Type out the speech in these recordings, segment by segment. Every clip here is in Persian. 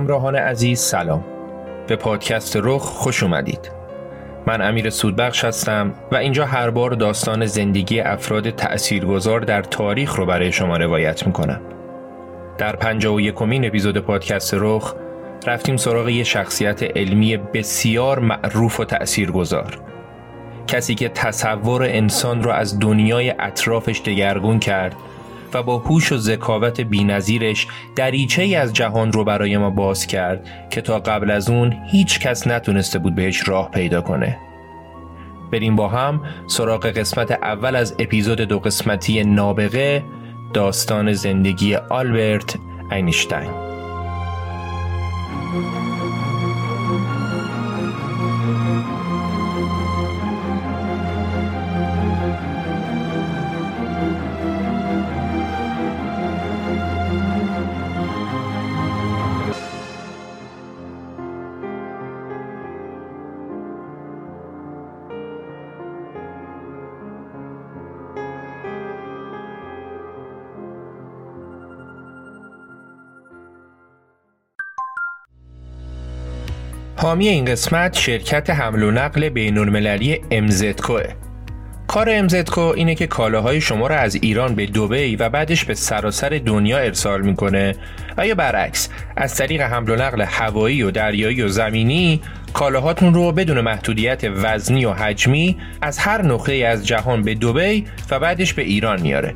همراهان عزیز سلام. به پادکست رخ خوش اومدید. من امیر سودبخش هستم و اینجا هر بار داستان زندگی افراد تأثیرگذار در تاریخ رو برای شما روایت می‌کنم. در پنجاه و یکمین اپیزود پادکست رخ رفتیم سراغ یه شخصیت علمی بسیار معروف و تأثیرگذار. کسی که تصور انسان را از دنیای اطرافش دگرگون کرد و با هوش و ذکاوت بینظیرش دریچه ای از جهان رو برای ما باز کرد که تا قبل از اون هیچ کس نتونسته بود بهش راه پیدا کنه. بریم با هم سراغ قسمت اول از اپیزود دو قسمتی نابغه داستان زندگی آلبرت اینشتین. حامی این قسمت شرکت حمل و نقل بین المللی کار امزدکو اینه که کالاهای شما را از ایران به دوبی و بعدش به سراسر دنیا ارسال می‌کنه. و یا برعکس از طریق حمل و نقل هوایی و دریایی و زمینی کالاهاتون رو بدون محدودیت وزنی و حجمی از هر نقطه از جهان به دوبی و بعدش به ایران میاره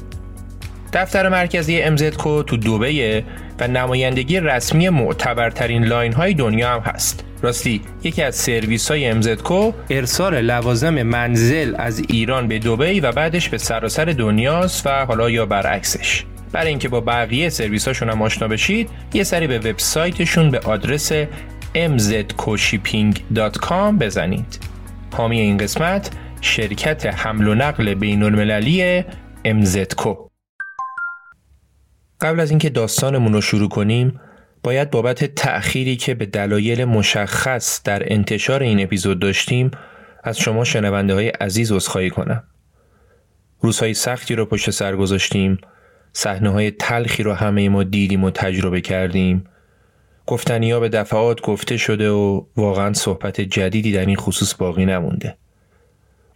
دفتر مرکزی امزدکو تو دوبیه و نمایندگی رسمی معتبرترین line های دنیا هم هست. راستی یکی از سرویس های MZCO ارسال لوازم منزل از ایران به دوبی و بعدش به سراسر دنیاست و حالا یا برعکسش. برای اینکه با بقیه سرویس هاشون هم آشنا بشید یه سری به وبسایتشون به آدرس mzcoshipping.com بزنید. حامی این قسمت شرکت حمل و نقل بین المللی امزدکو قبل از اینکه داستانمون رو شروع کنیم باید بابت تأخیری که به دلایل مشخص در انتشار این اپیزود داشتیم از شما شنونده های عزیز عذرخواهی کنم. روزهای سختی رو پشت سر گذاشتیم، صحنه های تلخی رو همه ما دیدیم و تجربه کردیم. گفتنی ها به دفعات گفته شده و واقعا صحبت جدیدی در این خصوص باقی نمونده.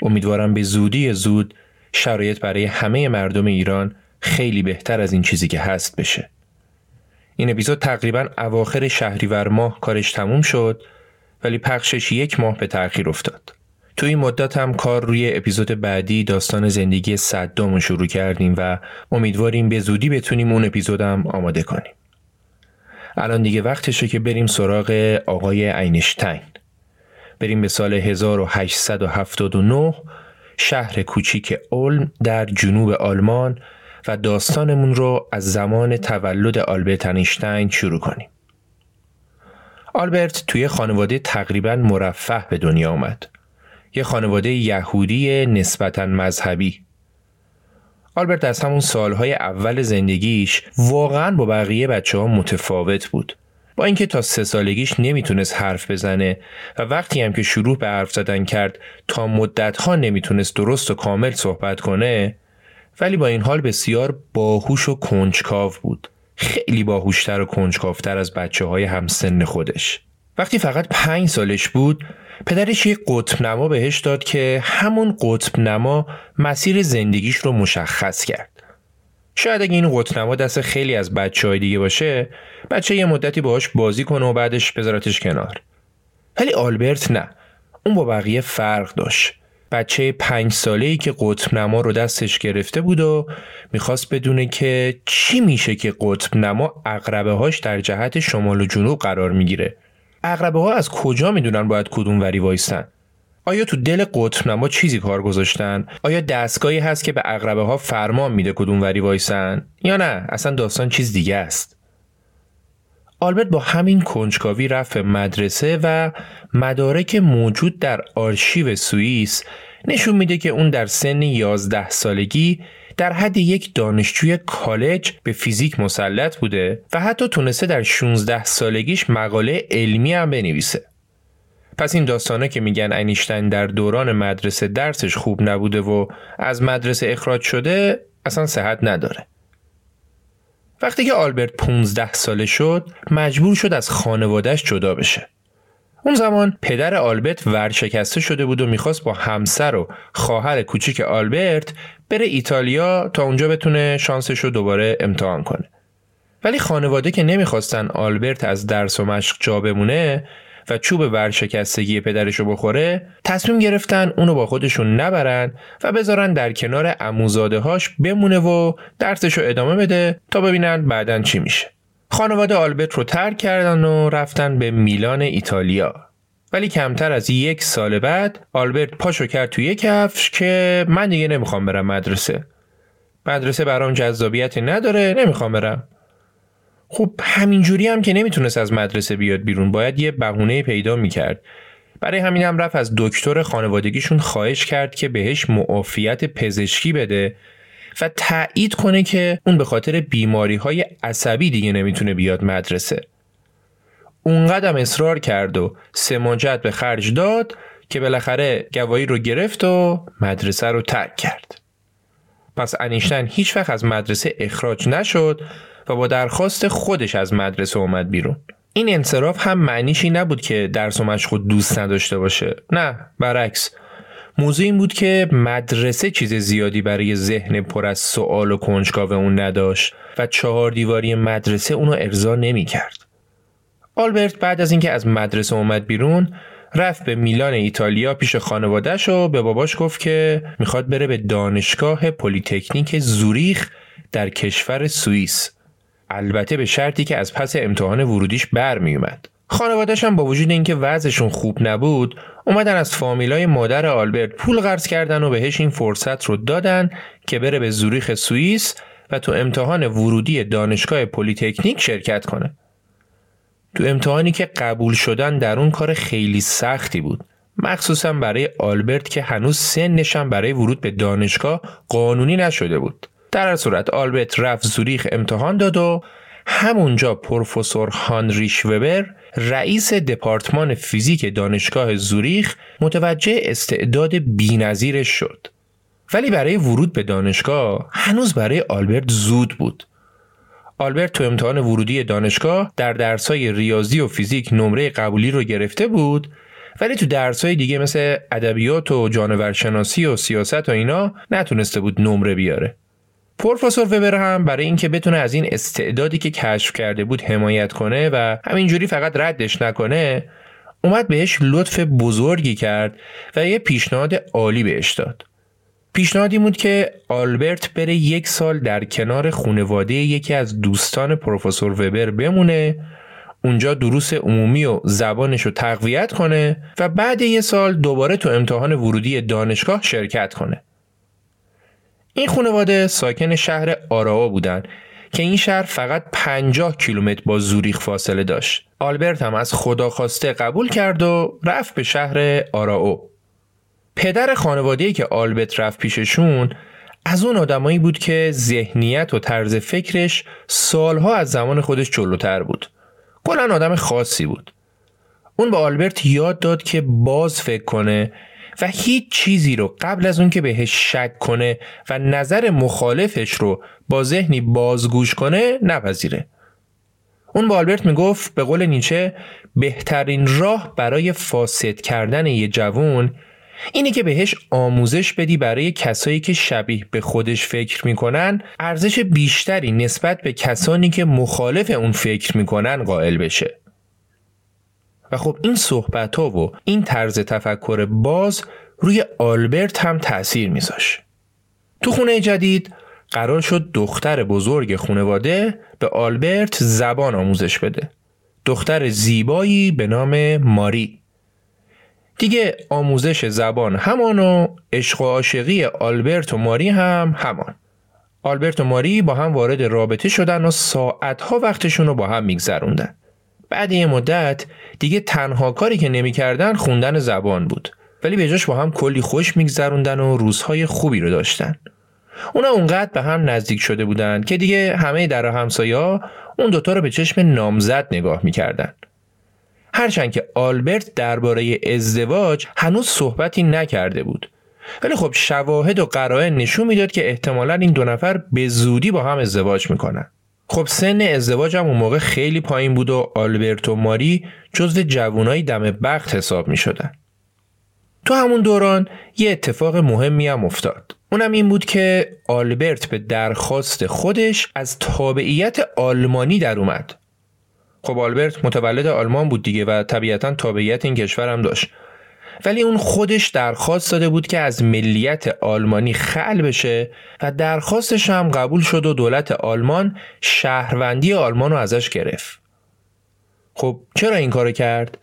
امیدوارم به زودی زود شرایط برای همه مردم ایران خیلی بهتر از این چیزی که هست بشه. این اپیزود تقریبا اواخر شهریور ماه کارش تموم شد ولی پخشش یک ماه به تأخیر افتاد. تو این مدت هم کار روی اپیزود بعدی داستان زندگی صدام شروع کردیم و امیدواریم به زودی بتونیم اون اپیزودم آماده کنیم. الان دیگه وقتشه که بریم سراغ آقای اینشتین. بریم به سال 1879 شهر کوچیک اولم در جنوب آلمان و داستانمون رو از زمان تولد آلبرت اینشتین شروع کنیم. آلبرت توی خانواده تقریبا مرفه به دنیا آمد. یه خانواده یهودی نسبتا مذهبی. آلبرت از همون سالهای اول زندگیش واقعا با بقیه بچه ها متفاوت بود. با اینکه تا سه سالگیش نمی‌تونست حرف بزنه و وقتی هم که شروع به حرف زدن کرد تا مدتها نمی‌تونست درست و کامل صحبت کنه ولی با این حال بسیار باهوش و کنجکاو بود. خیلی باهوشتر و کنجکاوتر از بچه های همسن خودش. وقتی فقط پنج سالش بود پدرش یک قطب نما بهش داد که همون قطب نما مسیر زندگیش رو مشخص کرد. شاید اگه این قطب نما دست خیلی از بچه های دیگه باشه بچه یه مدتی باهاش بازی کنه و بعدش بذارتش کنار. ولی آلبرت نه. اون با بقیه فرق داشت. بچه پنج ساله ای که قطب نما رو دستش گرفته بود و می‌خواست بدونه که چی میشه که قطب نما اقربه هاش در جهت شمال و جنوب قرار می‌گیره. اقربه ها از کجا می‌دونن باید کدوم وری وایستن؟ آیا تو دل قطب نما چیزی کار گذاشتن؟ آیا دستگاهی هست که به اقربه ها فرمان میده کدوم وری وایسن یا نه؟ اصلا داستان چیز دیگه است. آلبرت با همین کنجکاوی رفت مدرسه و مدارک موجود در آرشیو سوئیس نشون میده که اون در سن 11 سالگی در حد یک دانشجوی کالج به فیزیک مسلط بوده و حتی تونسته در 16 سالگیش مقاله علمی هم بنویسه. پس این داستانه که میگن اینیشتین در دوران مدرسه درسش خوب نبوده و از مدرسه اخراج شده اصلا صحت نداره. وقتی که آلبرت 15 ساله شد مجبور شد از خانوادهش جدا بشه. اون زمان پدر آلبرت ورشکسته شده بود و می‌خواست با همسر و خواهر کوچیک آلبرت بره ایتالیا تا اونجا بتونه شانسش رو دوباره امتحان کنه. ولی خانواده که نمی‌خواستن آلبرت از درس و مشق جا بمونه و چوب ورشکستگی پدرش رو بخوره تصمیم گرفتن اونو با خودشون نبرن و بذارن در کنار اموزاده هاش بمونه و درسش رو ادامه بده تا ببینن بعدا چی میشه. خانواده آلبرت رو ترک کردن و رفتن به میلان ایتالیا. ولی کمتر از یک سال بعد آلبرت پاشو کرد توی کفش که من دیگه نمی‌خوام برم مدرسه. مدرسه برام جذابیتی نداره نمی‌خوام برم. خب همینجوری هم که نمی‌تونست از مدرسه بیاد بیرون باید یه بهونه پیدا می‌کرد. برای همین هم رفت از دکتر خانوادگیشون خواهش کرد که بهش معافیت پزشکی بده و تایید کنه که اون به خاطر بیماری های عصبی دیگه نمی‌تونه بیاد مدرسه. اونقدر اصرار کرد و سماجت به خرج داد که بالاخره گواهی رو گرفت و مدرسه رو ترک کرد. پس انیشتن هیچ وقت از مدرسه اخراج نشد و با درخواست خودش از مدرسه اومد بیرون. این انصراف هم معنیشی نبود که درس و مشق دوست نداشته باشه. نه برعکس. موضوع این بود که مدرسه چیز زیادی برای ذهن پر از سوال و کنجکاو اون نداشت و چهار دیواری مدرسه اونو ارضا نمی کرد. آلبرت بعد از اینکه از مدرسه اومد بیرون رفت به میلان ایتالیا پیش خانوادهش و به باباش گفت که می‌خواد بره به دانشگاه پلیتکنیک زوریخ در کشور سوئیس. البته به شرطی که از پس امتحان ورودیش برمیومد. خانوادش هم با وجود اینکه وضعشون خوب نبود اومدن از فامیلای مادر آلبرت پول قرض کردن و بهش این فرصت رو دادن که بره به زوریخ سوئیس و تو امتحان ورودی دانشگاه پلیتکنیک شرکت کنه. تو امتحانی که قبول شدن در اون کار خیلی سختی بود. مخصوصا برای آلبرت که هنوز سنش برای ورود به دانشگاه قانونی نشده بود. در صورت آلبرت رفت زوریخ امتحان داد و همونجا پروفسور هانریش وبر رئیس دپارتمان فیزیک دانشگاه زوریخ متوجه استعداد بینظیرش شد. ولی برای ورود به دانشگاه هنوز برای آلبرت زود بود. آلبرت تو امتحان ورودی دانشگاه در درسای ریاضی و فیزیک نمره قبولی رو گرفته بود ولی تو درسای دیگه مثل ادبیات و جانورشناسی و سیاست و اینا نتونسته بود نمره بیاره. پروفسور وبر هم برای اینکه بتونه از این استعدادی که کشف کرده بود حمایت کنه و همینجوری فقط ردش نکنه اومد بهش لطف بزرگی کرد و یه پیشنهاد عالی بهش داد. پیشنهادی بود که آلبرت بره یک سال در کنار خونواده یکی از دوستان پروفسور وبر بمونه اونجا دروس عمومی و زبانش رو تقویت کنه و بعد یه سال دوباره تو امتحان ورودی دانشگاه شرکت کنه. این خانواده ساکن شهر آراوا بودن که این شهر فقط 50 کیلومتر با زوریخ فاصله داشت. آلبرت هم از خدا خواسته قبول کرد و رفت به شهر آراو. پدر خانواده که آلبرت رفت پیششون از اون آدمایی بود که ذهنیت و طرز فکرش سالها از زمان خودش جلوتر بود. کلا آدم خاصی بود. اون به آلبرت یاد داد که باز فکر کنه و هیچ چیزی رو قبل از اون که بهش شک کنه و نظر مخالفش رو با ذهنی بازگوش کنه نپذیره. اون با آلبرت می‌گفت به قول نیچه بهترین راه برای فاسد کردن یه جوون اینه که بهش آموزش بدی برای کسایی که شبیه به خودش فکر می‌کنن ارزش بیشتری نسبت به کسانی که مخالف اون فکر می‌کنن قائل بشه. و خب این صحبت ها و این طرز تفکر باز روی آلبرت هم تأثیر میذاش. تو خونه جدید قرار شد دختر بزرگ خونواده به آلبرت زبان آموزش بده. دختر زیبایی به نام ماری. دیگه آموزش زبان همان و عشق و عاشقی آلبرت و ماری هم همان. آلبرت و ماری با هم وارد رابطه شدن و ساعتها وقتشون رو با هم میگذروندن. بعد یه مدت دیگه تنها کاری که نمی‌کردن خوندن زبان بود. ولی به جاش با هم کلی خوش میگذروندن و روزهای خوبی رو داشتن. اونا اونقدر به هم نزدیک شده بودن که دیگه همه در همسایا اون دوتا رو به چشم نامزد نگاه می‌کردن. هرچند که آلبرت درباره ازدواج هنوز صحبتی نکرده بود. ولی خب شواهد و قرائن نشون می‌داد که احتمالا این دو نفر به زودی با هم ازدواج می‌کنن. خب سن ازدواج هم اون موقع خیلی پایین بود و آلبرت و ماری جزو جوانای دم بخت حساب می شدن. تو همون دوران یه اتفاق مهمی هم افتاد. اونم این بود که آلبرت به درخواست خودش از تابعیت آلمانی در اومد. خب آلبرت متولد آلمان بود دیگه و طبیعتا تابعیت این کشور هم داشت. ولی اون خودش درخواست داده بود که از ملیت آلمانی خل بشه و درخواستش هم قبول شد و دولت آلمان شهروندی آلمان رو ازش گرفت. خب چرا این کارو کرد؟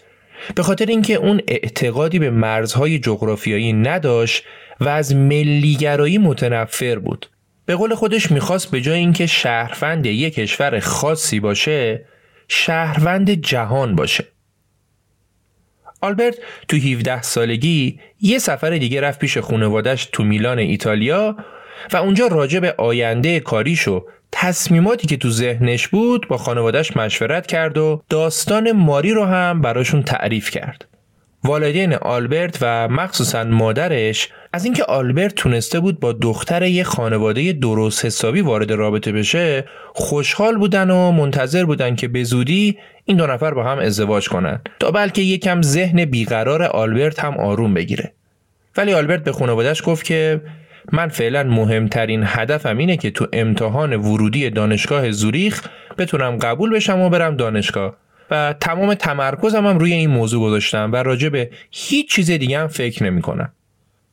به خاطر اینکه اون اعتقادی به مرزهای جغرافیایی نداشت و از ملیگرایی متنفر بود. به قول خودش می‌خواست به جای اینکه شهروند یک کشور خاصی باشه شهروند جهان باشه. آلبرت تو 17 سالگی یه سفر دیگه رفت پیش خانوادش تو میلان ایتالیا و اونجا راجع به آینده کاریش و تصمیماتی که تو ذهنش بود با خانوادش مشورت کرد و داستان ماری رو هم براشون تعریف کرد. والدین آلبرت و مخصوصا مادرش از اینکه آلبرت تونسته بود با دختر یه خانواده درست حسابی وارد رابطه بشه خوشحال بودن و منتظر بودن که به زودی این دو نفر با هم ازدواج کنن تا بلکه یکم ذهن بیقرار آلبرت هم آروم بگیره. ولی آلبرت به خانوادهش گفت که من فعلا مهمترین هدفم اینه که تو امتحان ورودی دانشگاه زوریخ بتونم قبول بشم و برم دانشگاه. و تمام تمرکزم هم روی این موضوع گذاشتم و راجع به هیچ چیز دیگه هم فکر نمی کنم.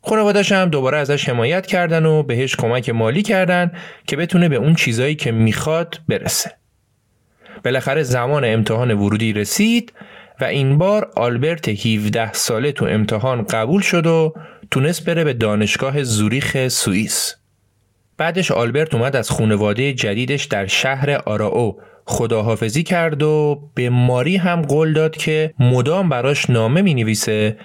خانوادش هم دوباره ازش حمایت کردن و بهش کمک مالی کردن که بتونه به اون چیزایی که می‌خواد برسه. بالاخره زمان امتحان ورودی رسید و این بار آلبرت 17 ساله تو امتحان قبول شد و تونست بره به دانشگاه زوریخ سوئیس. بعدش آلبرت اومد از خانواده جدیدش در شهر آراو خداحافظی کرد و به ماری هم قول داد که مدام براش نامه می نویسه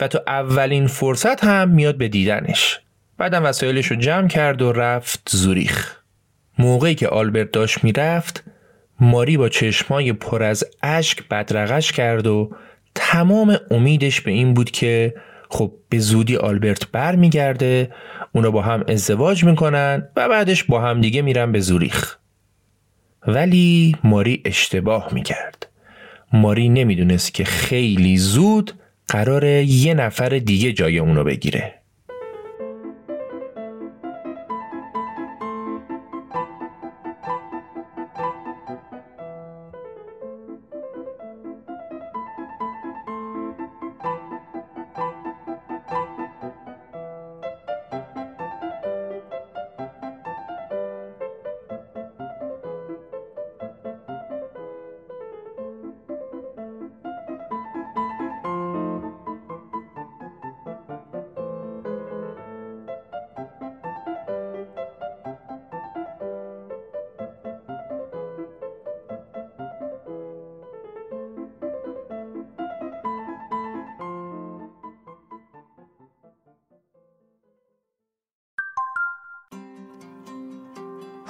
و تو اولین فرصت هم میاد به دیدنش. بعدم وسایلش رو جمع کرد و رفت زوریخ. موقعی که آلبرت داشت می‌رفت ماری با چشمای پر از اشک بدرقش کرد و تمام امیدش به این بود که خب به زودی آلبرت بر میگرده اونا با هم ازدواج می‌کنن و بعدش با هم دیگه میرن به زوریخ. ولی ماری اشتباه می‌کرد. ماری نمی‌دونست که خیلی زود قرار یه نفر دیگه جای اونو بگیره.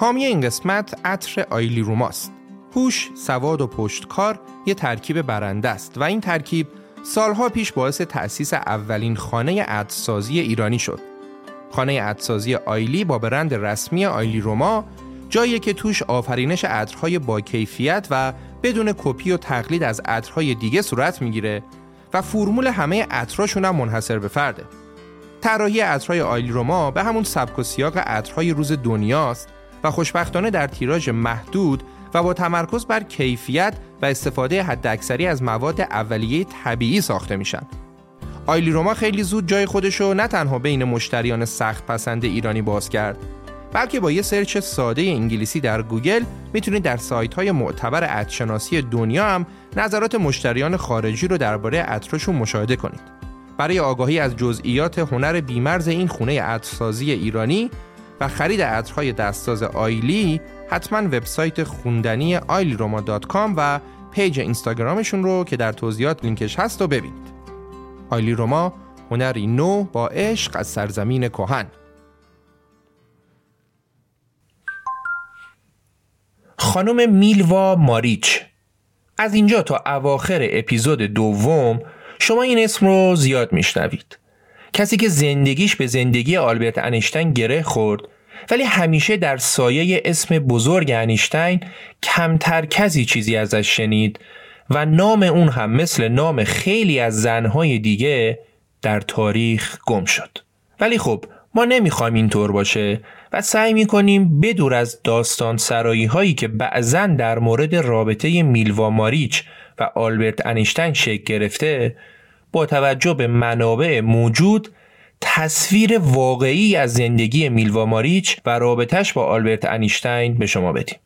حامی این قسمت عطر آیلی روماست. هوش، سواد و پشتکار یه ترکیب برنده است و این ترکیب سالها پیش باعث تأسیس اولین خانه عطرسازی ایرانی شد. خانه عطرسازی آیلی با برند رسمی آیلی روما جایی که توش آفرینش عطرهای با کیفیت و بدون کپی و تقلید از عطرهای دیگه صورت می‌گیره و فرمول همه عطراشون هم منحصر به فرده. طراحی عطرهای آیلی روما به همون سبک و سیاق عطرهای روز دنیاست و خوشبختانه در تیراژ محدود و با تمرکز بر کیفیت و استفاده حداکثری از مواد اولیه طبیعی ساخته میشن. آیلی روما خیلی زود جای خودشو نه تنها بین مشتریان سخت پسند ایرانی باز کرد بلکه با یه search ساده انگلیسی در گوگل می‌تونید در سایت های معتبر عطرشناسی دنیا هم نظرات مشتریان خارجی رو درباره عطرشون مشاهده کنید. برای آگاهی از جزئیات هنر بیمرز این خونه عطرسازی ایرانی و خرید عطرهای دستساز آیلی حتما وبسایت خوندنی آیلیروما.com و page اینستاگرامشون رو که در توضیحات لینکش هست و ببینید. آیلی روما هنری نو با عشق از سرزمین کهن خانم میلوا ماریچ از اینجا تا اواخر اپیزود دوم شما این اسم رو زیاد میشنوید کسی که زندگیش به زندگی آلبرت انیشتین گره خورد ولی همیشه در سایه اسم بزرگ انیشتین کمتر کسی چیزی ازش شنید و نام اون هم مثل نام خیلی از زنهای دیگه در تاریخ گم شد. ولی خب ما نمی‌خوایم اینطور باشه و سعی می‌کنیم بدور از داستان سرایی هایی که بعضا در مورد رابطه میلوا ماریچ و آلبرت انیشتین شکل گرفته با توجه به منابع موجود تصویر واقعی از زندگی میلوا ماریچ و رابطش با آلبرت انیشتین به شما بدیم.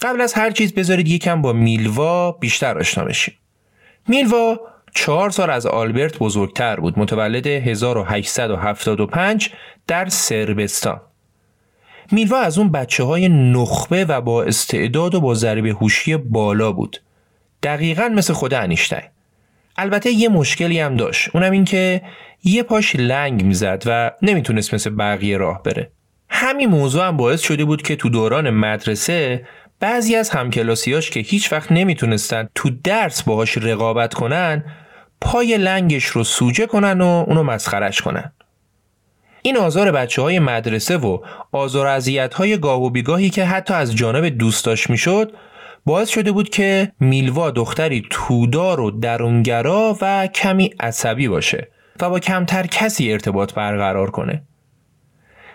قبل از هر چیز بذارید یکم با میلوا بیشتر آشنا بشیم. میلوا چهار سال از آلبرت بزرگتر بود متولد 1875 در سربستان. میلوا از اون بچه های نخبه و با استعداد و با ضریب هوشی بالا بود. دقیقا مثل خود انیشتین. البته یه مشکلی هم داشت. اونم این که یه پاش لنگ می‌زد و نمی‌تونست مثل بقیه راه بره. همین موضوع هم باعث شده بود که تو دوران مدرسه بعضی از همکلاسیاش که هیچ وقت نمی‌تونستن تو درس باهاش رقابت کنن پای لنگش رو سوجه کنن و اونو مسخرش کنن. این آزار بچه های مدرسه و آزار اذیت های گاه و بیگاهی که حتی از جانب دوستاش می‌شد باعث شده بود که میلوا دختری تودار و درونگرا و کمی عصبی باشه و با کمتر کسی ارتباط برقرار کنه.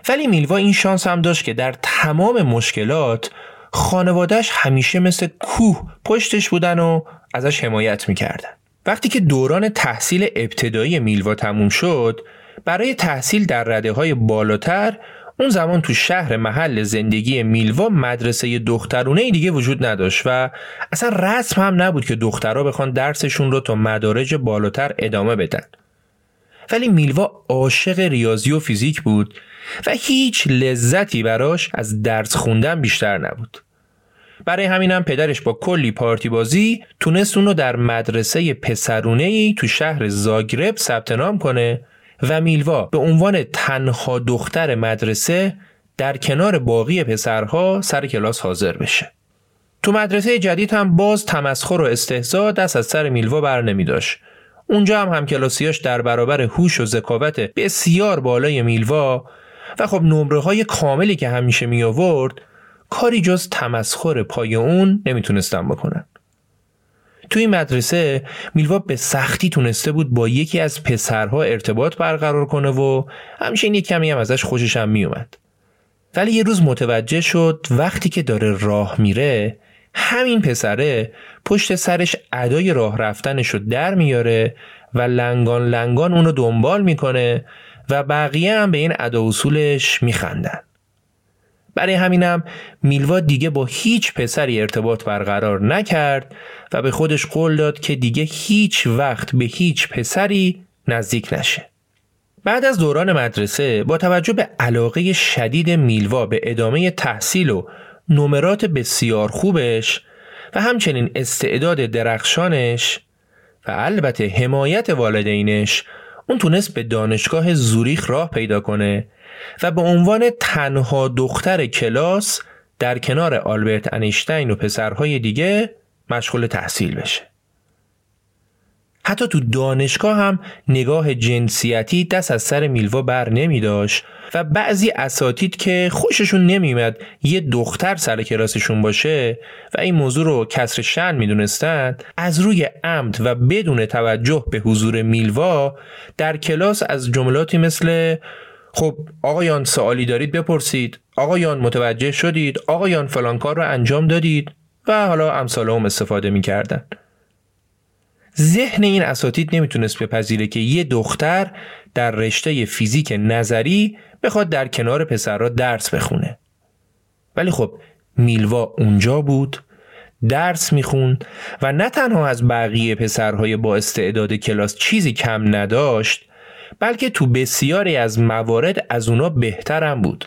ولی میلوا این شانس هم داشت که در تمام مشکلات خانوادهش همیشه مثل کوه پشتش بودن و ازش حمایت می‌کردن. وقتی که دوران تحصیل ابتدایی میلوا تموم شد برای تحصیل در رده های بالاتر اون زمان تو شهر محل زندگی میلوا مدرسه دخترونه دیگه وجود نداشت و اصلا رسم هم نبود که دخترها بخوان درسشون رو تا مدارج بالاتر ادامه بدن. ولی میلوا عاشق ریاضی و فیزیک بود و هیچ لذتی براش از درس خوندن بیشتر نبود. برای همینم پدرش با کلی پارتی بازی تونست اونو در مدرسه پسرونه ای تو شهر زاگرب ثبت نام کنه و میلوا به عنوان تنها دختر مدرسه در کنار باقی پسرها سر کلاس حاضر بشه. تو مدرسه جدید هم باز تمسخر و استهزا دست از سر میلوا بر نمی داشت. اونجا هم همکلاسیاش در برابر هوش و ذکاوت بسیار بالای میلوا و خب نمره های کاملی که همیشه می آورد کاری جز تمسخر پای اون نمی‌تونستن بکنن. توی مدرسه میلوا به سختی تونسته بود با یکی از پسرها ارتباط برقرار کنه و همچنین یک کمی هم ازش خوشش هم میومد. ولی یه روز متوجه شد وقتی که داره راه میره همین پسره پشت سرش ادای راه رفتنش رو در میاره و لنگان لنگان اونو دنبال می‌کنه و بقیه هم به این ادا اصولش میخندن. برای همینم میلوا دیگه با هیچ پسری ارتباط برقرار نکرد و به خودش قول داد که دیگه هیچ وقت به هیچ پسری نزدیک نشه. بعد از دوران مدرسه با توجه به علاقه شدید میلوا به ادامه تحصیل و نمرات بسیار خوبش و همچنین استعداد درخشانش و البته حمایت والدینش اون تونست به دانشگاه زوریخ راه پیدا کنه و به عنوان تنها دختر کلاس در کنار آلبرت انیشتین و پسرهای دیگه مشغول تحصیل بشه. حتی تو دانشگاه هم نگاه جنسیتی دست از سر میلوا بر نمی داشت و بعضی اساتید که خوششون نمیمد یه دختر سر کلاسشون باشه و این موضوع رو کسر شن می‌دونستند از روی عمد و بدون توجه به حضور میلوا در کلاس از جملاتی مثل خب آقایان سوالی دارید بپرسید آقایان متوجه شدید آقایان فلان کار رو انجام دادید و حالا امثال هم استفاده می‌کردن. ذهن این اساتید نمی‌تونست بپذیره که یه دختر در رشته فیزیک نظری بخواد در کنار پسرها درس بخونه. ولی خب میلوا اونجا بود درس می‌خوند و نه تنها از بقیه پسرهای با استعداد کلاس چیزی کم نداشت بلکه تو بسیاری از موارد از اونا بهترم بود.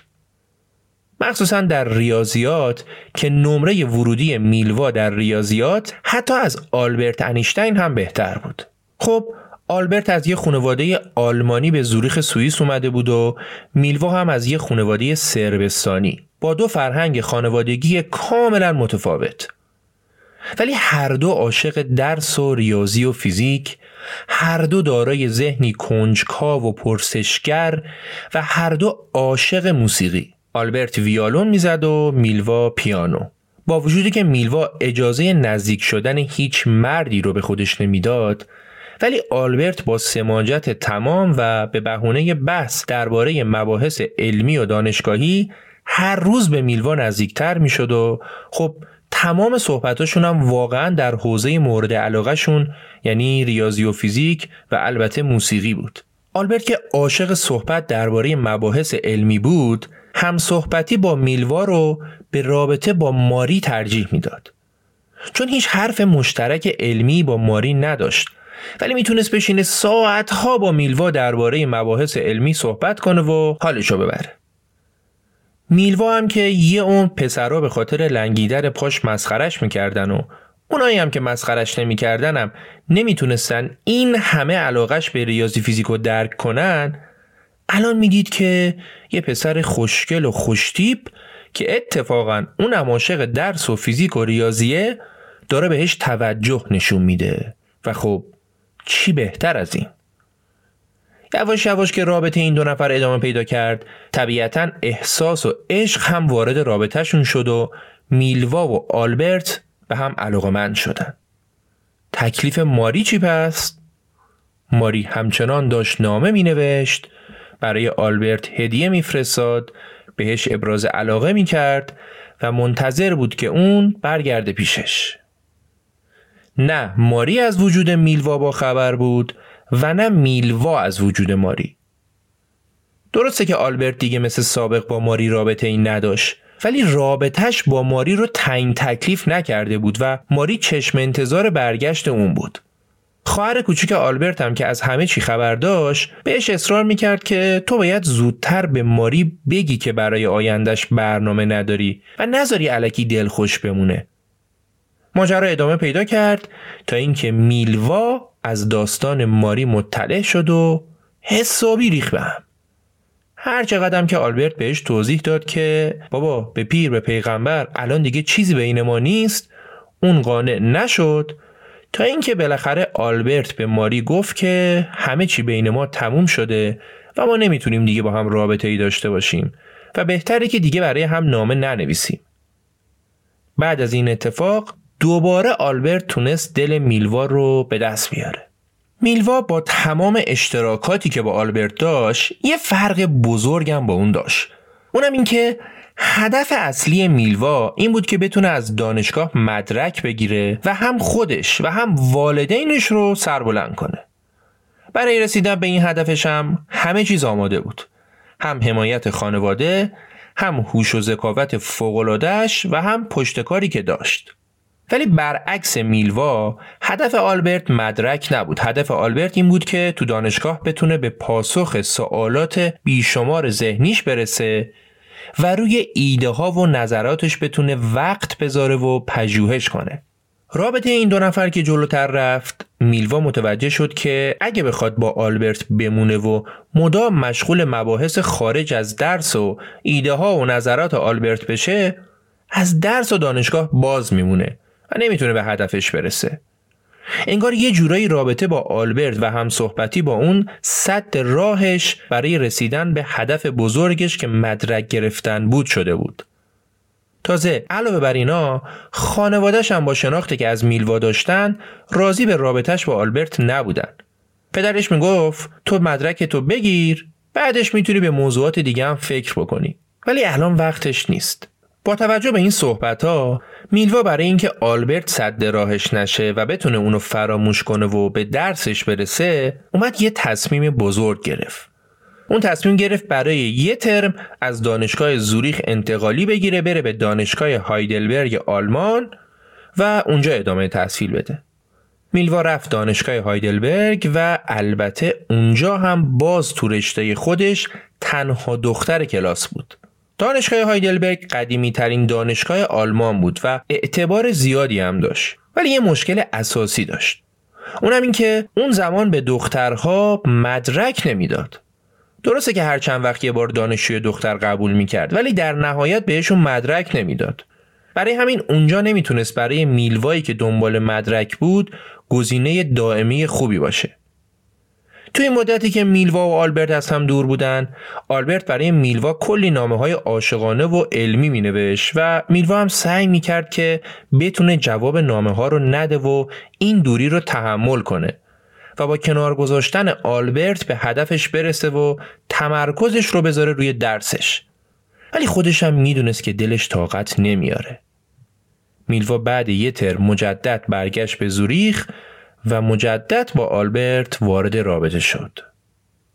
مخصوصا در ریاضیات که نمره ورودی میلوا در ریاضیات حتی از آلبرت انیشتین هم بهتر بود. خب آلبرت از یه خانواده آلمانی به زوریخ سوئیس اومده بود و میلوا هم از یه خانواده سربستانی با دو فرهنگ خانوادگی کاملا متفاوت. ولی هر دو عاشق درس و ریاضی و فیزیک هر دو دارای ذهنی کنجکاو و پرسشگر و هر دو عاشق موسیقی. آلبرت ویالون می‌زد و میلوا پیانو با وجودی که میلوا اجازه نزدیک شدن هیچ مردی رو به خودش نمی‌داد ولی آلبرت با سماجت تمام و به بهونه بحث درباره مباحث علمی و دانشگاهی هر روز به میلوا نزدیکتر می‌شد و خب تمام صحبتاشون هم واقعا در حوزه مورد علاقهشون یعنی ریاضی و فیزیک و البته موسیقی بود. آلبرت که عاشق صحبت درباره مباحث علمی بود هم صحبتی با میلوا رو به رابطه با ماری ترجیح می‌داد. چون هیچ حرف مشترک علمی با ماری نداشت ولی می‌تونست بشینه ساعتها با میلوا درباره مباحث علمی صحبت کنه و حالشو ببره. میلوا هم که یه اون پسرا به خاطر لنگیدر پاش مسخرش می‌کردن و اونایی هم که مسخرش نمی‌کردن هم نمی‌تونستن این همه علاقش به ریاضی فیزیک رو درک کنن الان می‌دید که یه پسر خوشگل و خوشتیپ که اتفاقا اون عاشق درس و فیزیک و ریاضیه داره بهش توجه نشون میده. و خب چی بهتر از این؟ یواش یواش که رابطه این دو نفر ادامه پیدا کرد طبیعتا احساس و عشق هم وارد رابطهشون شد و میلوا و آلبرت به هم علاقمند شدن. تکلیف ماری چی پس؟ ماری همچنان داشت نامه می نوشت برای آلبرت هدیه میفرستاد بهش ابراز علاقه می کرد و منتظر بود که اون برگرده پیشش. نه ماری از وجود میلوا با خبر بود و نه میلوا از وجود ماری. درسته که آلبرت دیگه مثل سابق با ماری رابطه این نداشت ولی رابطهش با ماری رو تعیین تکلیف نکرده بود و ماری چشم انتظار برگشت اون بود. خواهر کوچیک آلبرت هم که از همه چی خبر داشت بهش اصرار می‌کرد که تو باید زودتر به ماری بگی که برای آیندش برنامه نداری و نذاری علکی دل خوش بمونه. ماجرا ادامه پیدا کرد تا اینکه میلوا از داستان ماری مطلع شد و حسابی ریخ به هم. هر چقدر که آلبرت بهش توضیح داد که بابا به پیر به پیغمبر الان دیگه چیزی بین ما نیست اون قانع نشد تا اینکه بالاخره آلبرت به ماری گفت که همه چی بین ما تموم شده و ما نمی‌تونیم دیگه با هم رابطه ای داشته باشیم و بهتره که دیگه برای هم نامه ننویسیم. بعد از این اتفاق دوباره آلبرت تونست دل میلوا رو به دست بیاره. میلوا با تمام اشتراکاتی که با آلبرت داشت یه فرق بزرگم با اون داشت. اونم این که هدف اصلی میلوا این بود که بتونه از دانشگاه مدرک بگیره و هم خودش و هم والدینش رو سربلند کنه. برای رسیدن به این هدفش هم همه چیز آماده بود. هم حمایت خانواده، هم هوش و ذکاوت فوق‌العاده‌اش و هم پشتکاری که داشت. ولی برعکس میلوا هدف آلبرت مدرک نبود هدف آلبرت این بود که تو دانشگاه بتونه به پاسخ سوالات بیشمار ذهنیش برسه و روی ایده ها و نظراتش بتونه وقت بذاره و پژوهش کنه. رابطه این دو نفر که جلوتر رفت میلوا متوجه شد که اگه بخواد با آلبرت بمونه و مدام مشغول مباحث خارج از درس و ایده ها و نظرات آلبرت بشه از درس و دانشگاه باز میمونه و نمی‌تونه به هدفش برسه. انگار یه جورایی رابطه با آلبرت و هم صحبتی با اون صد راهش برای رسیدن به هدف بزرگش که مدرک گرفتن بود شده بود. تازه علاوه بر اینا خانوادش هم با شناختی که از میلوا داشتن راضی به رابطش با آلبرت نبودن. پدرش می‌گفت تو مدرک تو بگیر بعدش می‌تونی به موضوعات دیگه هم فکر بکنی. ولی الان وقتش نیست. با توجه به این صحبت ها میلوا برای اینکه آلبرت صد راهش نشه و بتونه اونو فراموش کنه و به درسش برسه اومد یه تصمیم بزرگ گرفت. اون تصمیم گرفت برای یه ترم از دانشگاه زوریخ انتقالی بگیره بره به دانشگاه هایدلبرگ آلمان و اونجا ادامه تحصیل بده. میلوا رفت دانشگاه هایدلبرگ و البته اونجا هم باز تو رشته خودش تنها دختر کلاس بود. دانشگاه هایدلبرگ قدیمی ترین دانشگاه آلمان بود و اعتبار زیادی هم داشت ولی یه مشکل اساسی داشت. اونم این که اون زمان به دخترها مدرک نمی‌داد. درسته که هر چند وقت یه بار دانشجوی دختر قبول می‌کرد ولی در نهایت بهشون مدرک نمی‌داد. برای همین اونجا نمی‌تونست برای میلوایی که دنبال مدرک بود گزینه دائمی خوبی باشه. توی این مدتی که میلوا و آلبرت از هم دور بودن آلبرت برای میلوا کلی نامه های عاشقانه و علمی می و میلوا هم سعی می کرد که بتونه جواب نامه ها رو نده و این دوری رو تحمل کنه و با کنار گذاشتن آلبرت به هدفش برسه و تمرکزش رو بذاره روی درسش. ولی خودش هم می‌دونست که دلش طاقت نمیاره. میلوا بعد یه تر مجدد برگشت به زوریخ و مجدد با آلبرت وارد رابطه شد.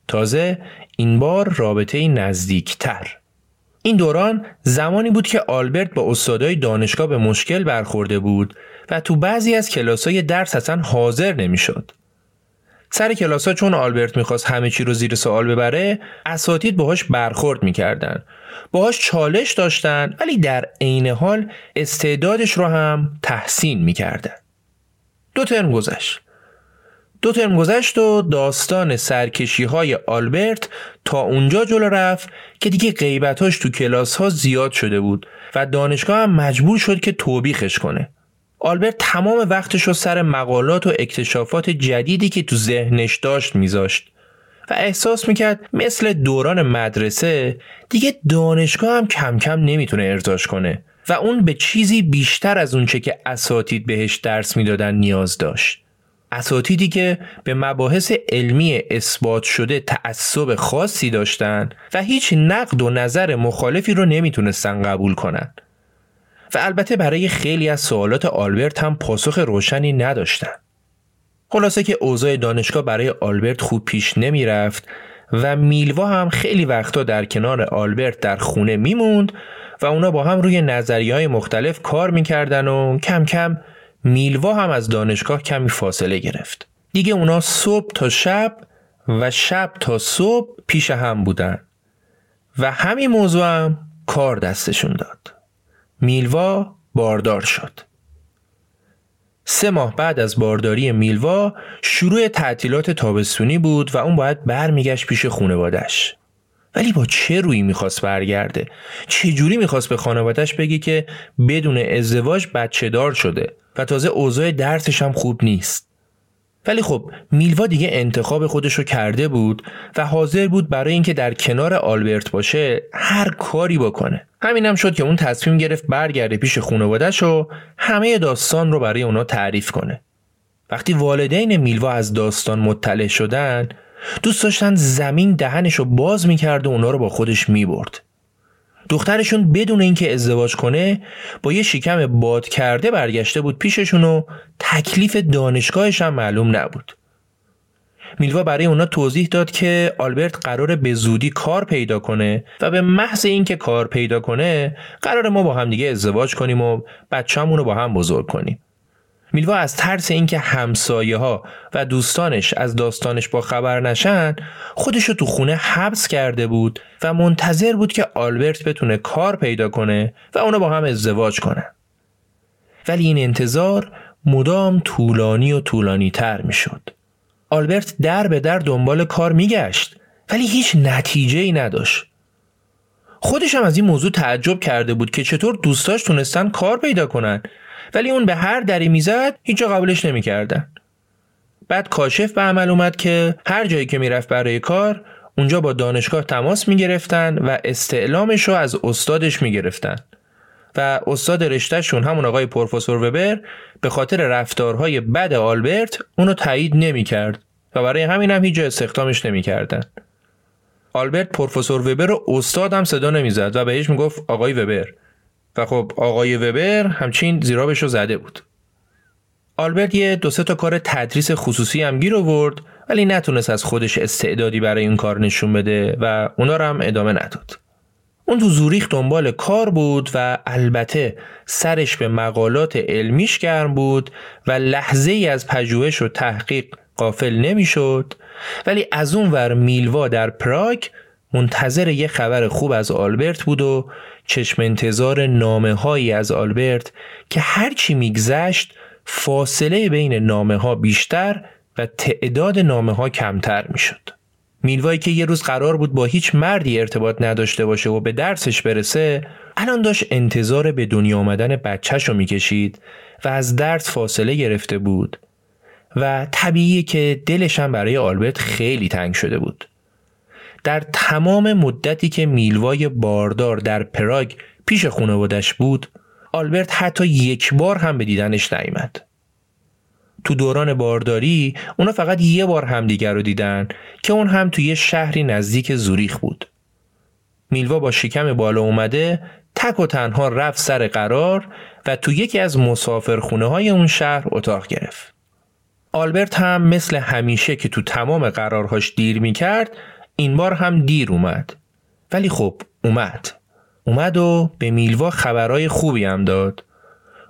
تازه این بار رابطه نزدیکتر. این دوران زمانی بود که آلبرت با استادای دانشگاه به مشکل برخورده بود و تو بعضی از کلاسای درس اصلا حاضر نمی‌شد. سر کلاسا چون آلبرت می‌خواست همه چی رو زیر سوال ببره اساتید باهاش برخورد می‌کردن باهاش چالش داشتن ولی در عین حال استعدادش رو هم تحسین می‌کردن دو ترم گذشت دو ترم گذشت و داستان سرکشی های آلبرت تا اونجا جلو رفت که دیگه غیبتاش تو کلاس ها زیاد شده بود و دانشگاه هم مجبور شد که توبیخش کنه. آلبرت تمام وقتش رو سر مقالات و اکتشافات جدیدی که تو ذهنش داشت میذاشت و احساس می‌کرد مثل دوران مدرسه دیگه دانشگاه هم کم کم نمی‌تونه ارزاش کنه و اون به چیزی بیشتر از اونچه که اساتید بهش درس می‌دادن نیاز داشت. اساتیدی که به مباحث علمی اثبات شده تعصب خاصی داشتن و هیچ نقد و نظر مخالفی رو نمی‌تونستن قبول کنن. و البته برای خیلی از سوالات آلبرت هم پاسخ روشنی نداشتن. خلاصه که اوضاع دانشگاه برای آلبرت خوب پیش نمی‌رفت و میلوا هم خیلی وقتا در کنار آلبرت در خونه میموند و اونا با هم روی نظریه های مختلف کار می‌کردن و کم کم میلوا هم از دانشگاه کمی فاصله گرفت. دیگه اونا صبح تا شب و شب تا صبح پیش هم بودن و همین موضوع هم کار دستشون داد. میلوا باردار شد. سه ماه بعد از بارداری میلوا شروع تعطیلات تابستونی بود و اون باید برمیگشت پیش خونوادش. ولی با چه روی می‌خواست برگرده؟ چه جوری می‌خواست به خانوادش بگی که بدون ازدواج بچه دار شده و تازه اوضاع درسش هم خوب نیست؟ ولی خب میلوا دیگه انتخاب خودش رو کرده بود و حاضر بود برای اینکه در کنار آلبرت باشه هر کاری بکنه. همینم هم شد که اون تصمیم گرفت برگرده پیش خانوادش و همه داستان رو برای اونا تعریف کنه. وقتی والدین میلوا از داستان مطلع شدن دوست داشتن زمین دهنش رو باز می‌کرد و اونا رو با خودش می‌برد. دخترشون بدون اینکه ازدواج کنه با یه شکم باد کرده برگشته بود پیششون و تکلیف دانشگاهش هم معلوم نبود. میلوا برای اونا توضیح داد که آلبرت قرار به زودی کار پیدا کنه و به محض اینکه کار پیدا کنه قرار ما با هم دیگه ازدواج کنیم و بچه‌مون رو با هم بزرگ کنیم. میلوا از ترس اینکه همسایه ها و دوستانش از داستانش با خبر نشن خودش رو تو خونه حبس کرده بود و منتظر بود که آلبرت بتونه کار پیدا کنه و اونا با هم ازدواج کنن. ولی این انتظار مدام طولانی و طولانی تر می شد. آلبرت در به در دنبال کار میگشت ولی هیچ نتیجه ای نداشت. خودش هم از این موضوع تعجب کرده بود که چطور دوستاش تونستن کار پیدا کنن ولی اون به هر دری می‌زد هیچ قبولش نمی‌کردن. بعد کاشف به عمل اومد که هر جایی که می‌رفت برای کار اونجا با دانشگاه تماس می‌گرفتن و استعلامش رو از استادش می‌گرفتن و استاد رشتهشون همون آقای پروفسور وبر به خاطر رفتارهای بد آلبرت اونو تایید نمی‌کرد و برای همین هم هیچ استخدامش نمی‌کردن. آلبرت پروفسور وبر رو استاد هم صدا نمی‌زد و بهش می‌گفت آقای وبر و خب آقای وبر همچین زیرابش رو زده بود. آلبرت یه دو تا کار تدریس خصوصی هم گیر آورد ولی نتونست از خودش استعدادی برای این کار نشون بده و اونا رو هم ادامه نداد. اون تو زوریخ دنبال کار بود و البته سرش به مقالات علمیش گرم بود و لحظه ای از پژوهش و تحقیق قافل نمی‌شد ولی از اون ور میلوا در پراگ منتظر یه خبر خوب از آلبرت بود و چشم انتظار نامه هایی از آلبرت که هرچی میگذشت فاصله بین نامه ها بیشتر و تعداد نامه ها کمتر می‌شد. میلوایی که یه روز قرار بود با هیچ مردی ارتباط نداشته باشه و به درسش برسه الان داشت انتظار به دنیا آمدن بچهش رو می‌کشید و از درس فاصله گرفته بود و طبیعیه که دلش برای آلبرت خیلی تنگ شده بود. در تمام مدتی که میلوای باردار در پراگ پیش خانوادش بود آلبرت حتی یک بار هم به دیدنش نیامد. تو دوران بارداری اونا فقط یه بار همدیگر رو دیدن که اون هم توی شهری نزدیک زوریخ بود. میلوا با شکم بالا اومده تک و تنها رفت سر قرار و تو یکی از مسافرخونه های اون شهر اتاق گرفت. آلبرت هم مثل همیشه که تو تمام قرارهاش دیر می‌کرد این بار هم دیر اومد. ولی خب اومد. اومد و به میلوا خبرهای خوبی هم داد.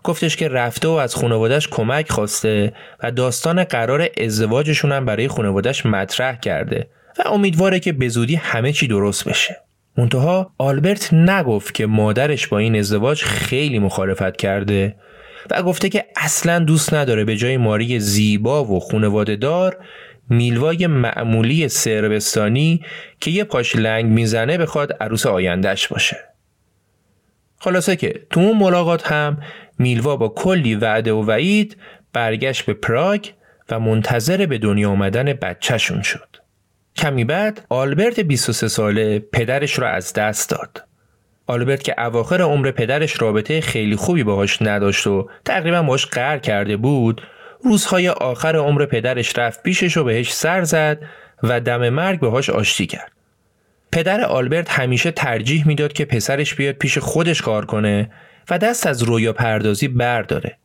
گفتش که رفته و از خانوادش کمک خواسته و داستان قرار ازدواجشون هم برای خانوادش مطرح کرده و امیدواره که به زودی همه چی درست بشه. منتها آلبرت نگفت که مادرش با این ازدواج خیلی مخالفت کرده و گفته که اصلا دوست نداره به جای ماری زیبا و خونواده دار میلوای معمولی سربستانی که یه پاش لنگ می‌زنه بخواد عروس آیندهش باشه. خلاصه که تو اون ملاقات هم میلوا با کلی وعده و وعید برگشت به پراگ و منتظر به دنیا آمدن بچهشون شد. کمی بعد آلبرت 23 ساله پدرش را از دست داد. آلبرت که اواخر عمر پدرش رابطه خیلی خوبی باهاش نداشت و تقریبا باش قهر کرده بود روزهای آخر عمر پدرش رفت پیشش و بهش سر زد و دم مرگ باهاش آشتی کرد. پدر آلبرت همیشه ترجیح می‌داد که پسرش بیاد پیش خودش کار کنه و دست از رویا پردازی برداره.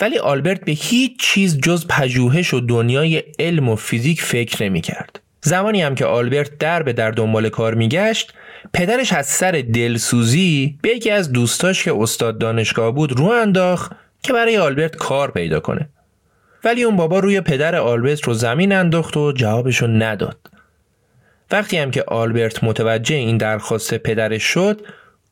ولی آلبرت به هیچ چیز جز پژوهش و دنیای علم و فیزیک فکر نمی کرد. زمانی هم که آلبرت در به در دنبال کار میگشت پدرش از سر دلسوزی به یکی از دوستاش که استاد دانشگاه بود رو انداخت که برای آلبرت کار پیدا کنه ولی اون بابا روی پدر آلبرت رو زمین انداخت و جوابشو نداد. وقتی هم که آلبرت متوجه این درخواست پدرش شد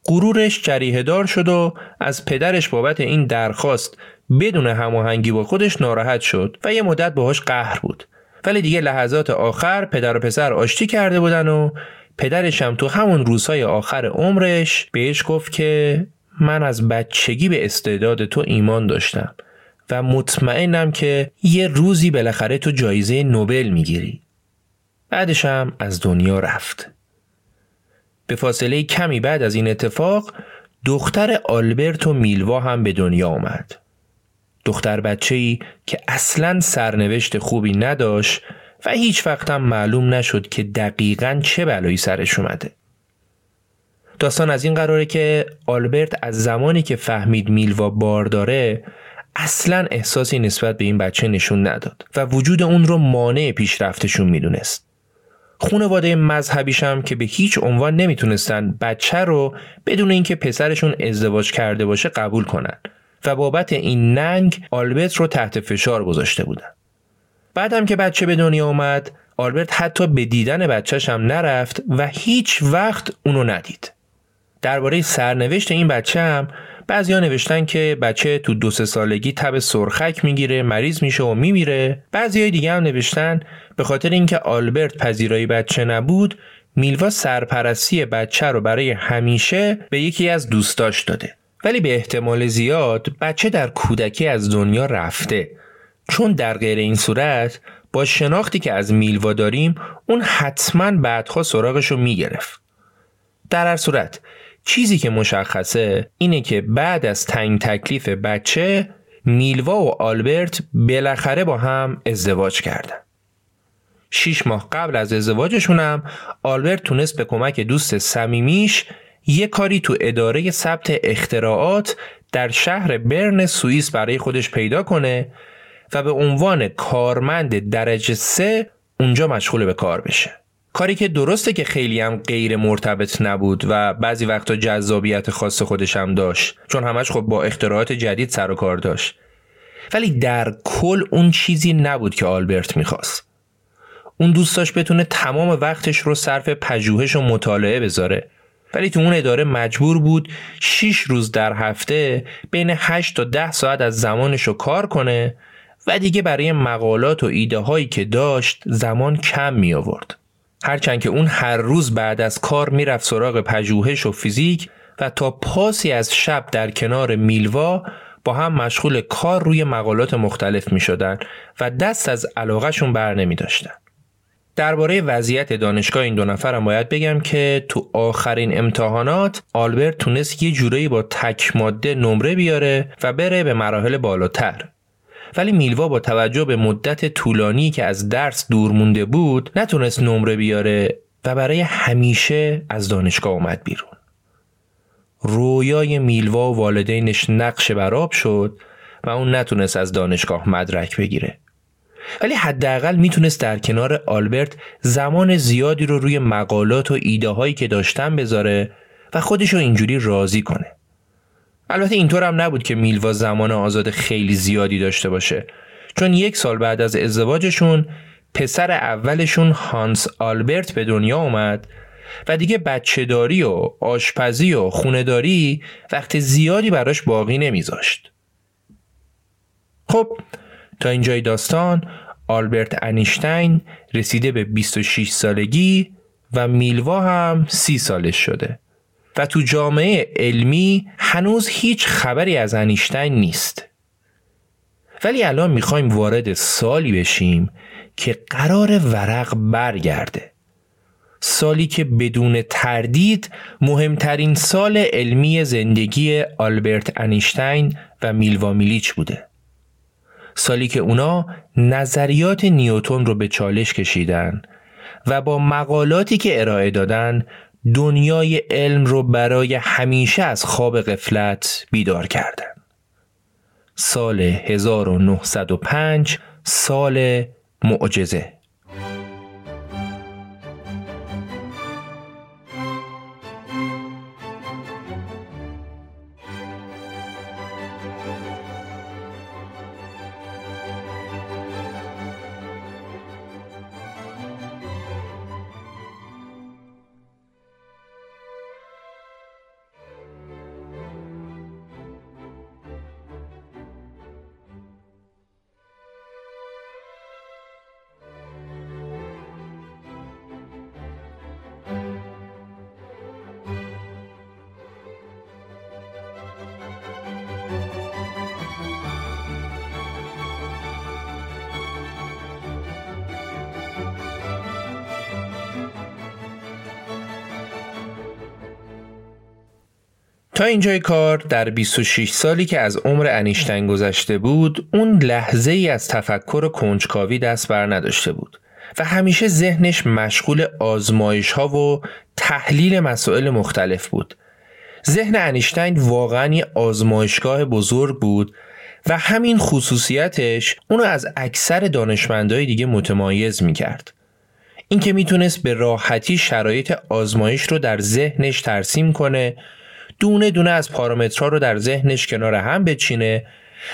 غرورش جریه دار شد و از پدرش بابت این درخواست بدون هماهنگی با خودش ناراحت شد و یه مدت باهاش قهر بود. ولی دیگه لحظات آخر پدر و پسر آشتی کرده بودن و پدرش هم تو همون روزهای آخر عمرش بهش گفت که من از بچگی به استعداد تو ایمان داشتم. و مطمئنم که یه روزی بالاخره تو جایزه نوبل می‌گیری. بعدش هم از دنیا رفت. به فاصله کمی بعد از این اتفاق دختر آلبرت و میلوا هم به دنیا آمد. دختر بچه ای که اصلا سرنوشت خوبی نداشت و هیچ وقت معلوم نشد که دقیقا چه بلایی سرش اومده. داستان از این قراره که آلبرت از زمانی که فهمید میلوا بار داره اصلا احساسی نسبت به این بچه نشون نداد و وجود اون رو مانع پیشرفتشون می‌دونست. خونواده مذهبیش هم که به هیچ عنوان نمی‌تونستن بچه رو بدون اینکه پسرشون ازدواج کرده باشه قبول کنن و بابت این ننگ آلبرت رو تحت فشار گذاشته بودن. بعدم که بچه به دنیا اومد آلبرت حتی به دیدن بچهش هم نرفت و هیچ وقت اونو ندید. درباره سرنوشت این بچه هم بعضیا نوشتن که بچه تو دو سه سالگی تب سرخک می‌گیره مریض میشه و میمیره. بعضیای دیگه هم نوشتن به خاطر اینکه آلبرت پذیرایی بچه نبود میلوا سرپرستی بچه رو برای همیشه به یکی از دوستاش داده. ولی به احتمال زیاد بچه در کودکی از دنیا رفته. چون در غیر این صورت با شناختی که از میلوا داریم اون حتما بعدها سراغش رو می‌گرفت. در هر صورت چیزی که مشخصه اینه که بعد از تنگ تکلیف بچه میلوا و آلبرت بالاخره با هم ازدواج کردن شیش ماه قبل از ازدواجشونم آلبرت تونست به کمک دوست صمیمیش یه کاری تو اداره ثبت اختراعات در شهر برن سوئیس برای خودش پیدا کنه و به عنوان کارمند درجه سه اونجا مشغول به کار بشه. کاری که درسته که خیلی هم غیر مرتبط نبود و بعضی وقتا جذابیت خاص خودش هم داشت چون همش خب با اختراعات جدید سر و کار داشت. ولی در کل اون چیزی نبود که آلبرت می‌خواست. اون دوست داشت بتونه تمام وقتش رو صرف پژوهش و مطالعه بذاره. ولی تو اون اداره مجبور بود 6 روز در هفته بین 8 تا 10 ساعت از زمانش رو کار کنه و دیگه برای مقالات و ایده هایی که داشت زمان کم می آورد. هرچند که اون هر روز بعد از کار می‌رفت سراغ پژوهش و فیزیک و تا پاسی از شب در کنار میلوا با هم مشغول کار روی مقالات مختلف می شدن و دست از علاقهشون بر نمی داشتن. درباره وضعیت دانشگاه این دو نفرم باید بگم که تو آخرین امتحانات آلبرت تونست یه جورایی با تک ماده نمره بیاره و بره به مراحل بالاتر ولی میلوا با توجه به مدت طولانی که از درس دور مونده بود نتونست نمره بیاره و برای همیشه از دانشگاه اومد بیرون. رویای میلوا و والدینش نقش براب شد و اون نتونست از دانشگاه مدرک بگیره. ولی حداقل می‌تونست در کنار آلبرت زمان زیادی رو روی مقالات و ایده هایی که داشتن بذاره و خودش رو اینجوری راضی کنه. البته اینطور هم نبود که میلوا زمان آزاد خیلی زیادی داشته باشه چون یک سال بعد از ازدواجشون پسر اولشون هانس آلبرت به دنیا اومد و دیگه بچهداری و آشپزی و خونداری وقت زیادی براش باقی نمیذاشت. خب تا اینجای داستان آلبرت انیشتین رسیده به 26 سالگی و میلوا هم 30 سالش شده و تو جامعه علمی هنوز هیچ خبری از انیشتین نیست. ولی الان می‌خوایم وارد سالی بشیم که قرار ورق برگرده. سالی که بدون تردید مهمترین سال علمی زندگی آلبرت انیشتین و میلوا میلیچ بوده. سالی که اونا نظریات نیوتون رو به چالش کشیدن و با مقالاتی که ارائه دادن دنیای علم رو برای همیشه از خواب قفلت بیدار کردن. سال 1905 سال معجزه. اینجای کار در 26 سالی که از عمر انیشتین گذشته بود اون لحظه ای از تفکر و کنجکاوی دست بر نداشته بود و همیشه ذهنش مشغول آزمایش ها و تحلیل مسائل مختلف بود. ذهن انیشتین واقعا یه آزمایشگاه بزرگ بود و همین خصوصیتش اونو از اکثر دانشمندهای دیگه متمایز می‌کرد. اینکه می‌تونست به راحتی شرایط آزمایش رو در ذهنش ترسیم کنه دونه دونه از پارامترها رو در ذهنش کنار هم بچینه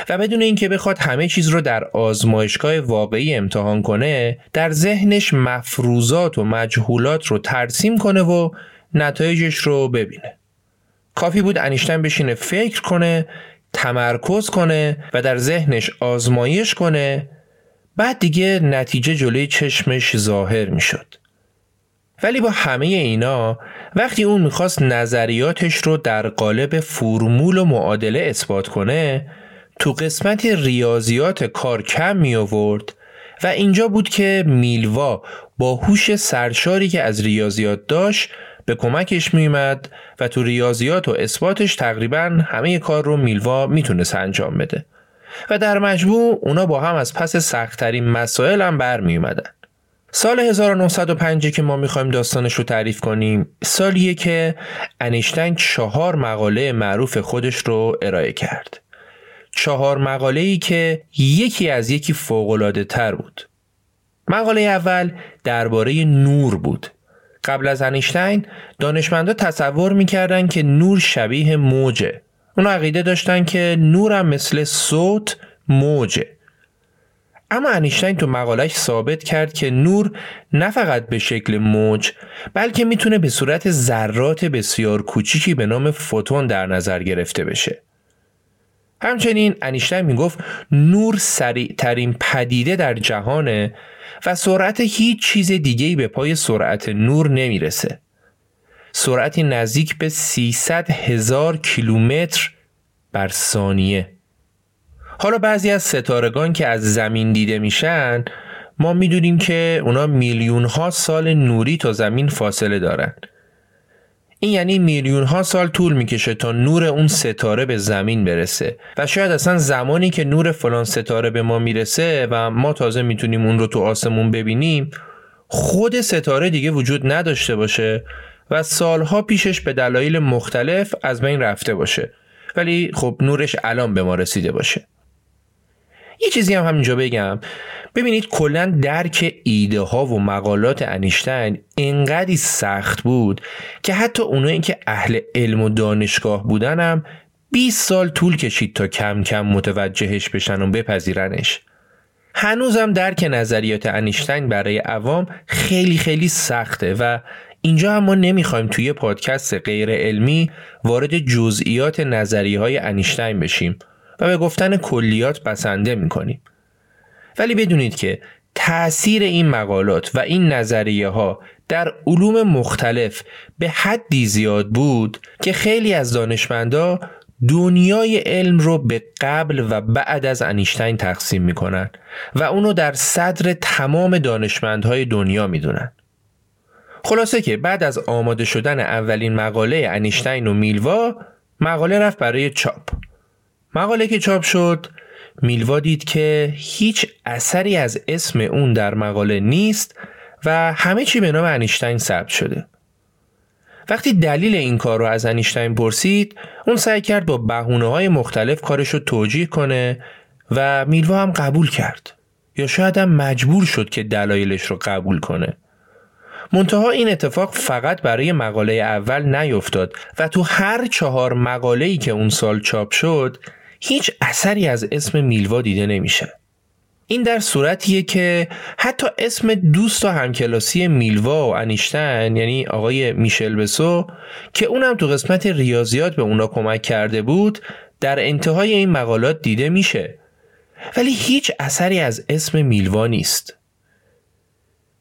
و بدون اینکه بخواد همه چیز رو در آزمایشگاه واقعی امتحان کنه در ذهنش مفروضات و مجهولات رو ترسیم کنه و نتایجش رو ببینه. کافی بود انیشتن بشینه فکر کنه تمرکز کنه و در ذهنش آزمایش کنه بعد دیگه نتیجه جلوی چشمش ظاهر می‌شد. ولی با همه اینا وقتی اون می‌خواست نظریاتش رو در قالب فرمول و معادله اثبات کنه تو قسمت ریاضیات کار کم می آورد و اینجا بود که میلوا با هوش سرشاری که از ریاضیات داشت به کمکش میومد و تو ریاضیات و اثباتش تقریبا همه کار رو میلوا می‌تونست انجام بده و در مجموع اونا با هم از پس سختترین مسائل هم برمی اومدن. سال 1905 که ما می‌خوایم داستانش رو تعریف کنیم سالیه که انیشتین چهار مقاله معروف خودش رو ارائه کرد. چهار مقاله ای که یکی از یکی فوقلاده تر بود. مقاله اول درباره نور بود. قبل از انیشتین دانشمندا تصور می‌کردن که نور شبیه موجه. اونا عقیده داشتن که نورم مثل صوت موجه. اما انیشتین تو مقالش ثابت کرد که نور نه فقط به شکل موج بلکه می‌تونه به صورت ذرات بسیار کوچیکی به نام فوتون در نظر گرفته بشه. همچنین انیشتین می‌گفت نور سریع ترین پدیده در جهانه و سرعت هیچ چیز دیگهی به پای سرعت نور نمی‌رسه. سرعتی نزدیک به 300 هزار کیلومتر بر ثانیه. حالا بعضی از ستارگان که از زمین دیده میشن ما می‌دونیم که اونا میلیون ها سال نوری تا زمین فاصله دارن. این یعنی میلیون ها سال طول می‌کشه تا نور اون ستاره به زمین برسه. و شاید اصلا زمانی که نور فلان ستاره به ما می‌رسه و ما تازه می‌تونیم اون رو تو آسمون ببینیم خود ستاره دیگه وجود نداشته باشه و سالها پیشش به دلایل مختلف از بین رفته باشه. ولی خب نورش الان به ما رسیده باشه. یه چیزی هم همینجا بگم. ببینید کلا درک ایده ها و مقالات انیشتین انقدی سخت بود که حتی اونایی که اهل علم و دانشگاه بودن هم 20 سال طول کشید تا کم کم متوجهش بشن و بپذیرنش. هنوزم درک نظریات انیشتین برای عوام خیلی خیلی سخته و اینجا هم ما نمی‌خوایم توی پادکست غیر علمی وارد جزئیات نظریه های انیشتین بشیم. و به گفتن کلیات بسنده می‌کنیم ولی بدونید که تأثیر این مقالات و این نظریه ها در علوم مختلف به حدی زیاد بود که خیلی از دانشمندا دنیای علم رو به قبل و بعد از انیشتین تقسیم می‌کنن و اونو در صدر تمام دانشمندهای دنیا می‌دونن. خلاصه که بعد از آماده شدن اولین مقاله انیشتین و میلوا مقاله رفت برای چاپ مقاله که چاپ شد میلوا دید که هیچ اثری از اسم اون در مقاله نیست و همه چی به نام انیشتین ثبت شده. وقتی دلیل این کار رو از انیشتین پرسید اون سعی کرد با بهونه های مختلف کارش رو توجیه کنه و میلوا هم قبول کرد. یا شاید هم مجبور شد که دلایلش رو قبول کنه. منتها این اتفاق فقط برای مقاله اول نیفتاد و تو هر چهار مقاله‌ای که اون سال چاپ شد هیچ اثری از اسم میلوا دیده نمیشه. این در صورتیه که حتی اسم دوست و همکلاسی میلوا و انیشتن یعنی آقای میشل بسو که اونم تو قسمت ریاضیات به اونا کمک کرده بود در انتهای این مقالات دیده میشه. ولی هیچ اثری از اسم میلوا نیست.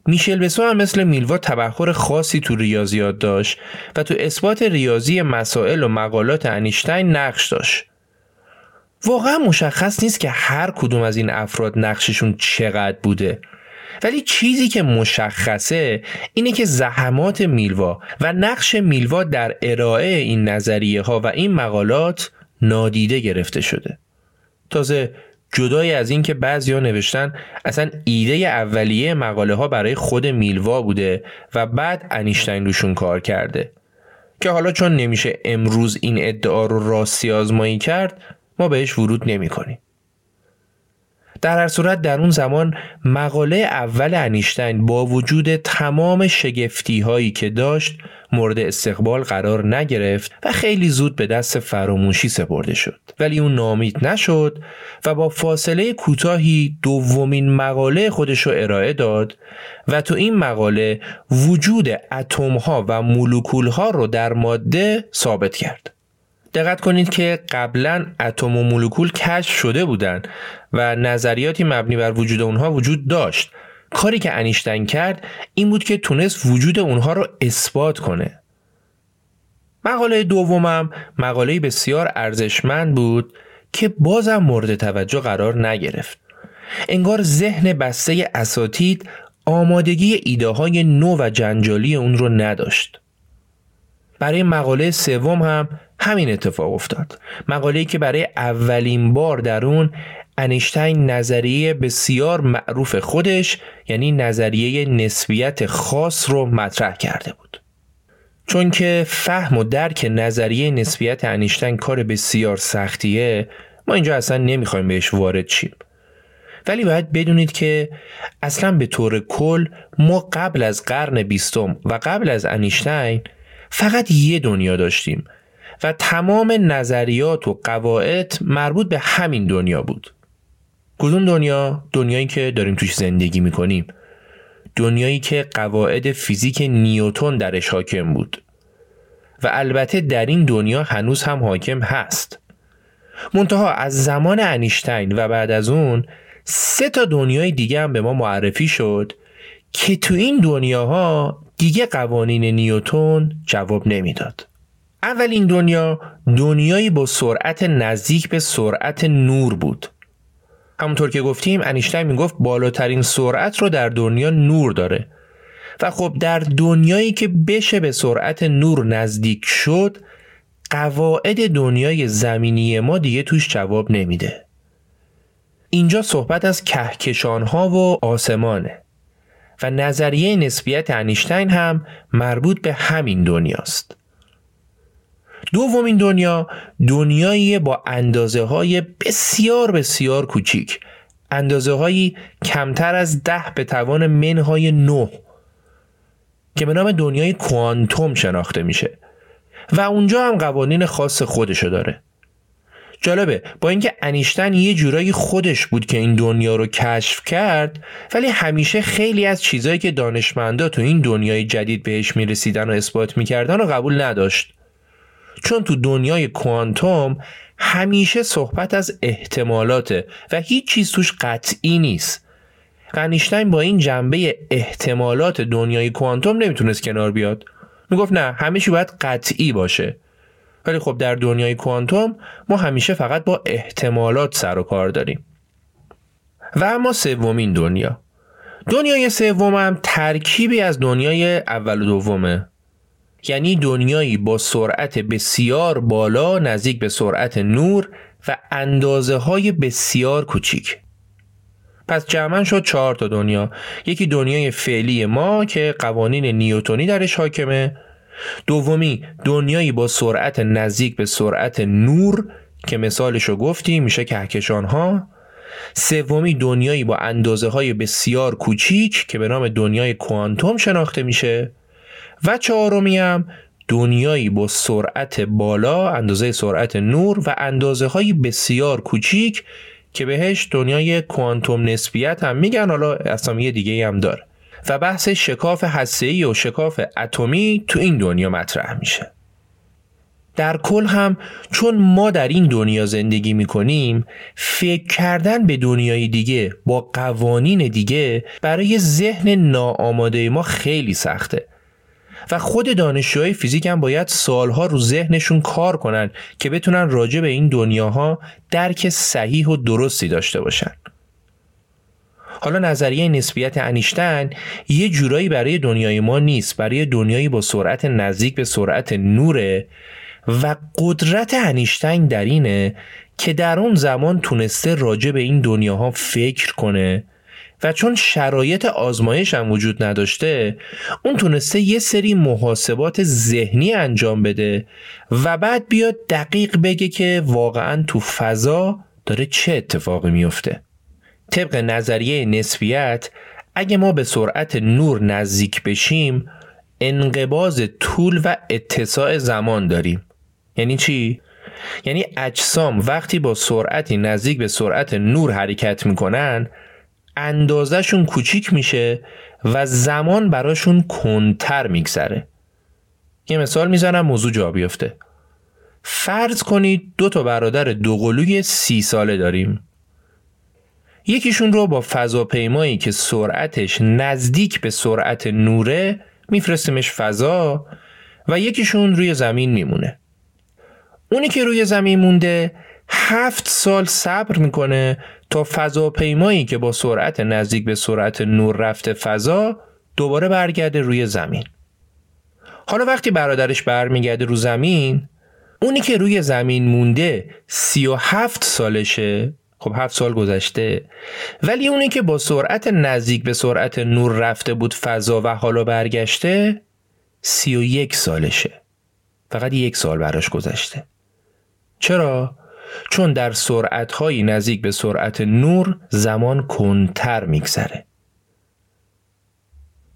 میشل بسو هم مثل میلوا تبخور خاصی تو ریاضیات داشت و تو اثبات ریاضی مسائل و مقالات انیشتین نقش داشت. واقعا مشخص نیست که هر کدوم از این افراد نقششون چقدر بوده. ولی چیزی که مشخصه اینه که زحمات میلوا و نقش میلوا در ارائه این نظریه ها و این مقالات نادیده گرفته شده. تازه جدای از اینکه بعضیا نوشتن اصلا ایده اولیه مقاله ها برای خود میلوا بوده و بعد انیشتین روشون کار کرده. که حالا چون نمیشه امروز این ادعا رو راستی آزمایی کرد ما بهش ورود نمی کنیم. در هر صورت در اون زمان مقاله اول انیشتین با وجود تمام شگفتی هایی که داشت مورد استقبال قرار نگرفت و خیلی زود به دست فراموشی سپرده شد ولی اون نامید نشد و با فاصله کوتاهی دومین مقاله خودش رو ارائه داد و تو این مقاله وجود اتم ها و مولکول ها رو در ماده ثابت کرد دقت کنید که قبلا اتم و مولکول کشف شده بودند و نظریاتی مبنی بر وجود اونها وجود داشت. کاری که انیشتین کرد این بود که تونست وجود اونها رو اثبات کنه. مقاله دومم مقاله بسیار ارزشمند بود که بازم مورد توجه قرار نگرفت. انگار ذهن بسته اساتید آمادگی ایده های نو و جنجالی اون رو نداشت. برای مقاله سوم هم همین اتفاق افتاد. مقاله که برای اولین بار در اون انیشتین نظریه بسیار معروف خودش یعنی نظریه نسبیت خاص رو مطرح کرده بود. چون که فهم و درک نظریه نسبیت انیشتین کار بسیار سختیه ما اینجا اصلا نمی‌خوایم بهش وارد شیم. ولی باید بدونید که اصلا به طور کل ما قبل از قرن بیستم و قبل از انیشتین فقط یه دنیا داشتیم. و تمام نظریات و قواعد مربوط به همین دنیا بود کدوم دنیا؟ دنیایی که داریم توش زندگی می‌کنیم دنیایی که قواعد فیزیک نیوتون درش حاکم بود و البته در این دنیا هنوز هم حاکم هست منتها از زمان انیشتین و بعد از اون سه تا دنیای دیگه هم به ما معرفی شد که تو این دنیاها دیگه قوانین نیوتون جواب نمی‌داد. اولین دنیا دنیایی با سرعت نزدیک به سرعت نور بود. همونطور که گفتیم انیشتین می‌گفت بالاترین سرعت رو در دنیا نور داره. و خب در دنیایی که بشه به سرعت نور نزدیک شد قواعد دنیای زمینی ما دیگه توش جواب نمیده. اینجا صحبت از کهکشان ها و آسمانه. و نظریه نسبیت انیشتین هم مربوط به همین دنیاست. دومین دنیا دنیایی با اندازه های بسیار بسیار کوچیک. اندازه هایی کمتر از ده به توان منهای نه که به نام دنیای کوانتوم شناخته میشه. و اونجا هم قوانین خاص خودشو داره. جالبه با اینکه انیشتن یه جورایی خودش بود که این دنیا رو کشف کرد ولی همیشه خیلی از چیزهایی که دانشمندا تو این دنیای جدید بهش می‌رسیدن و اثبات می‌کردن و قبول نداشت. چون تو دنیای کوانتوم همیشه صحبت از احتمالاته و هیچ چیز توش قطعی نیست. انیشتین با این جنبه احتمالات دنیای کوانتوم نمی‌تونست کنار بیاد. می‌گفت نه همیشه باید قطعی باشه. ولی خب در دنیای کوانتوم ما همیشه فقط با احتمالات سر و کار داریم. و اما سومین دنیا. دنیای سومم ترکیبی از دنیای اول و دومه. یعنی دنیایی با سرعت بسیار بالا نزدیک به سرعت نور و اندازه های بسیار کوچیک. پس جمعا شد چهار تا دنیا. یکی دنیای فعلی ما که قوانین نیوتونی درش حاکمه. دومی دنیایی با سرعت نزدیک به سرعت نور که مثالشو گفتی میشه کهکشان ها سومی دنیایی با اندازه های بسیار کوچیک که به نام دنیای کوانتوم شناخته میشه. و چهارمی هم دنیایی با سرعت بالا اندازه سرعت نور و اندازه های بسیار کوچیک که بهش دنیای کوانتوم نسبیت هم میگن حالا اسامی دیگه هم داره. و بحث شکاف هسته‌ای و شکاف اتمی تو این دنیا مطرح میشه. در کل هم چون ما در این دنیا زندگی می‌کنیم فکر کردن به دنیای دیگه با قوانین دیگه برای ذهن ناآماده ما خیلی سخته. و خود دانشجوهای فیزیک هم باید سالها رو ذهنشون کار کنن که بتونن راجع به این دنیاها درک صحیح و درستی داشته باشن. حالا نظریه نسبیت انیشتن یه جورایی برای دنیای ما نیست برای دنیایی با سرعت نزدیک به سرعت نوره و قدرت انیشتین در اینه که در اون زمان تونسته راجع به این دنیاها فکر کنه و چون شرایط آزمایش هم وجود نداشته اون تونسته یه سری محاسبات ذهنی انجام بده و بعد بیاد دقیق بگه که واقعا تو فضا داره چه اتفاقی میفته طبق نظریه نسبیت اگه ما به سرعت نور نزدیک بشیم انقباز طول و اتساع زمان داریم یعنی چی؟ یعنی اجسام وقتی با سرعتی نزدیک به سرعت نور حرکت می‌کنن اندازهشون کوچیک میشه و زمان براشون کنتر میگذره. یه مثال می‌زنم موضوع جا بیفته. فرض کنید دو تا برادر دوقلوی سی ساله داریم. یکیشون رو با فضاپیمایی که سرعتش نزدیک به سرعت نوره میفرستیمش فضا و یکیشون روی زمین میمونه. اونی که روی زمین مونده هفت سال صبر می‌کنه تا فضاپیمایی که با سرعت نزدیک به سرعت نور رفته فضا دوباره برگرده روی زمین. حالا وقتی برادرش برمیگرده رو زمین اونی که روی زمین مونده سی و هفت سالشه. خب هفت سال گذشته. ولی اونی که با سرعت نزدیک به سرعت نور رفته بود فضا و حالا برگشته سی و یک سالشه. فقط یک سال براش گذشته. چرا؟ چون در سرعت نزدیک به سرعت نور زمان کنتر میگذره.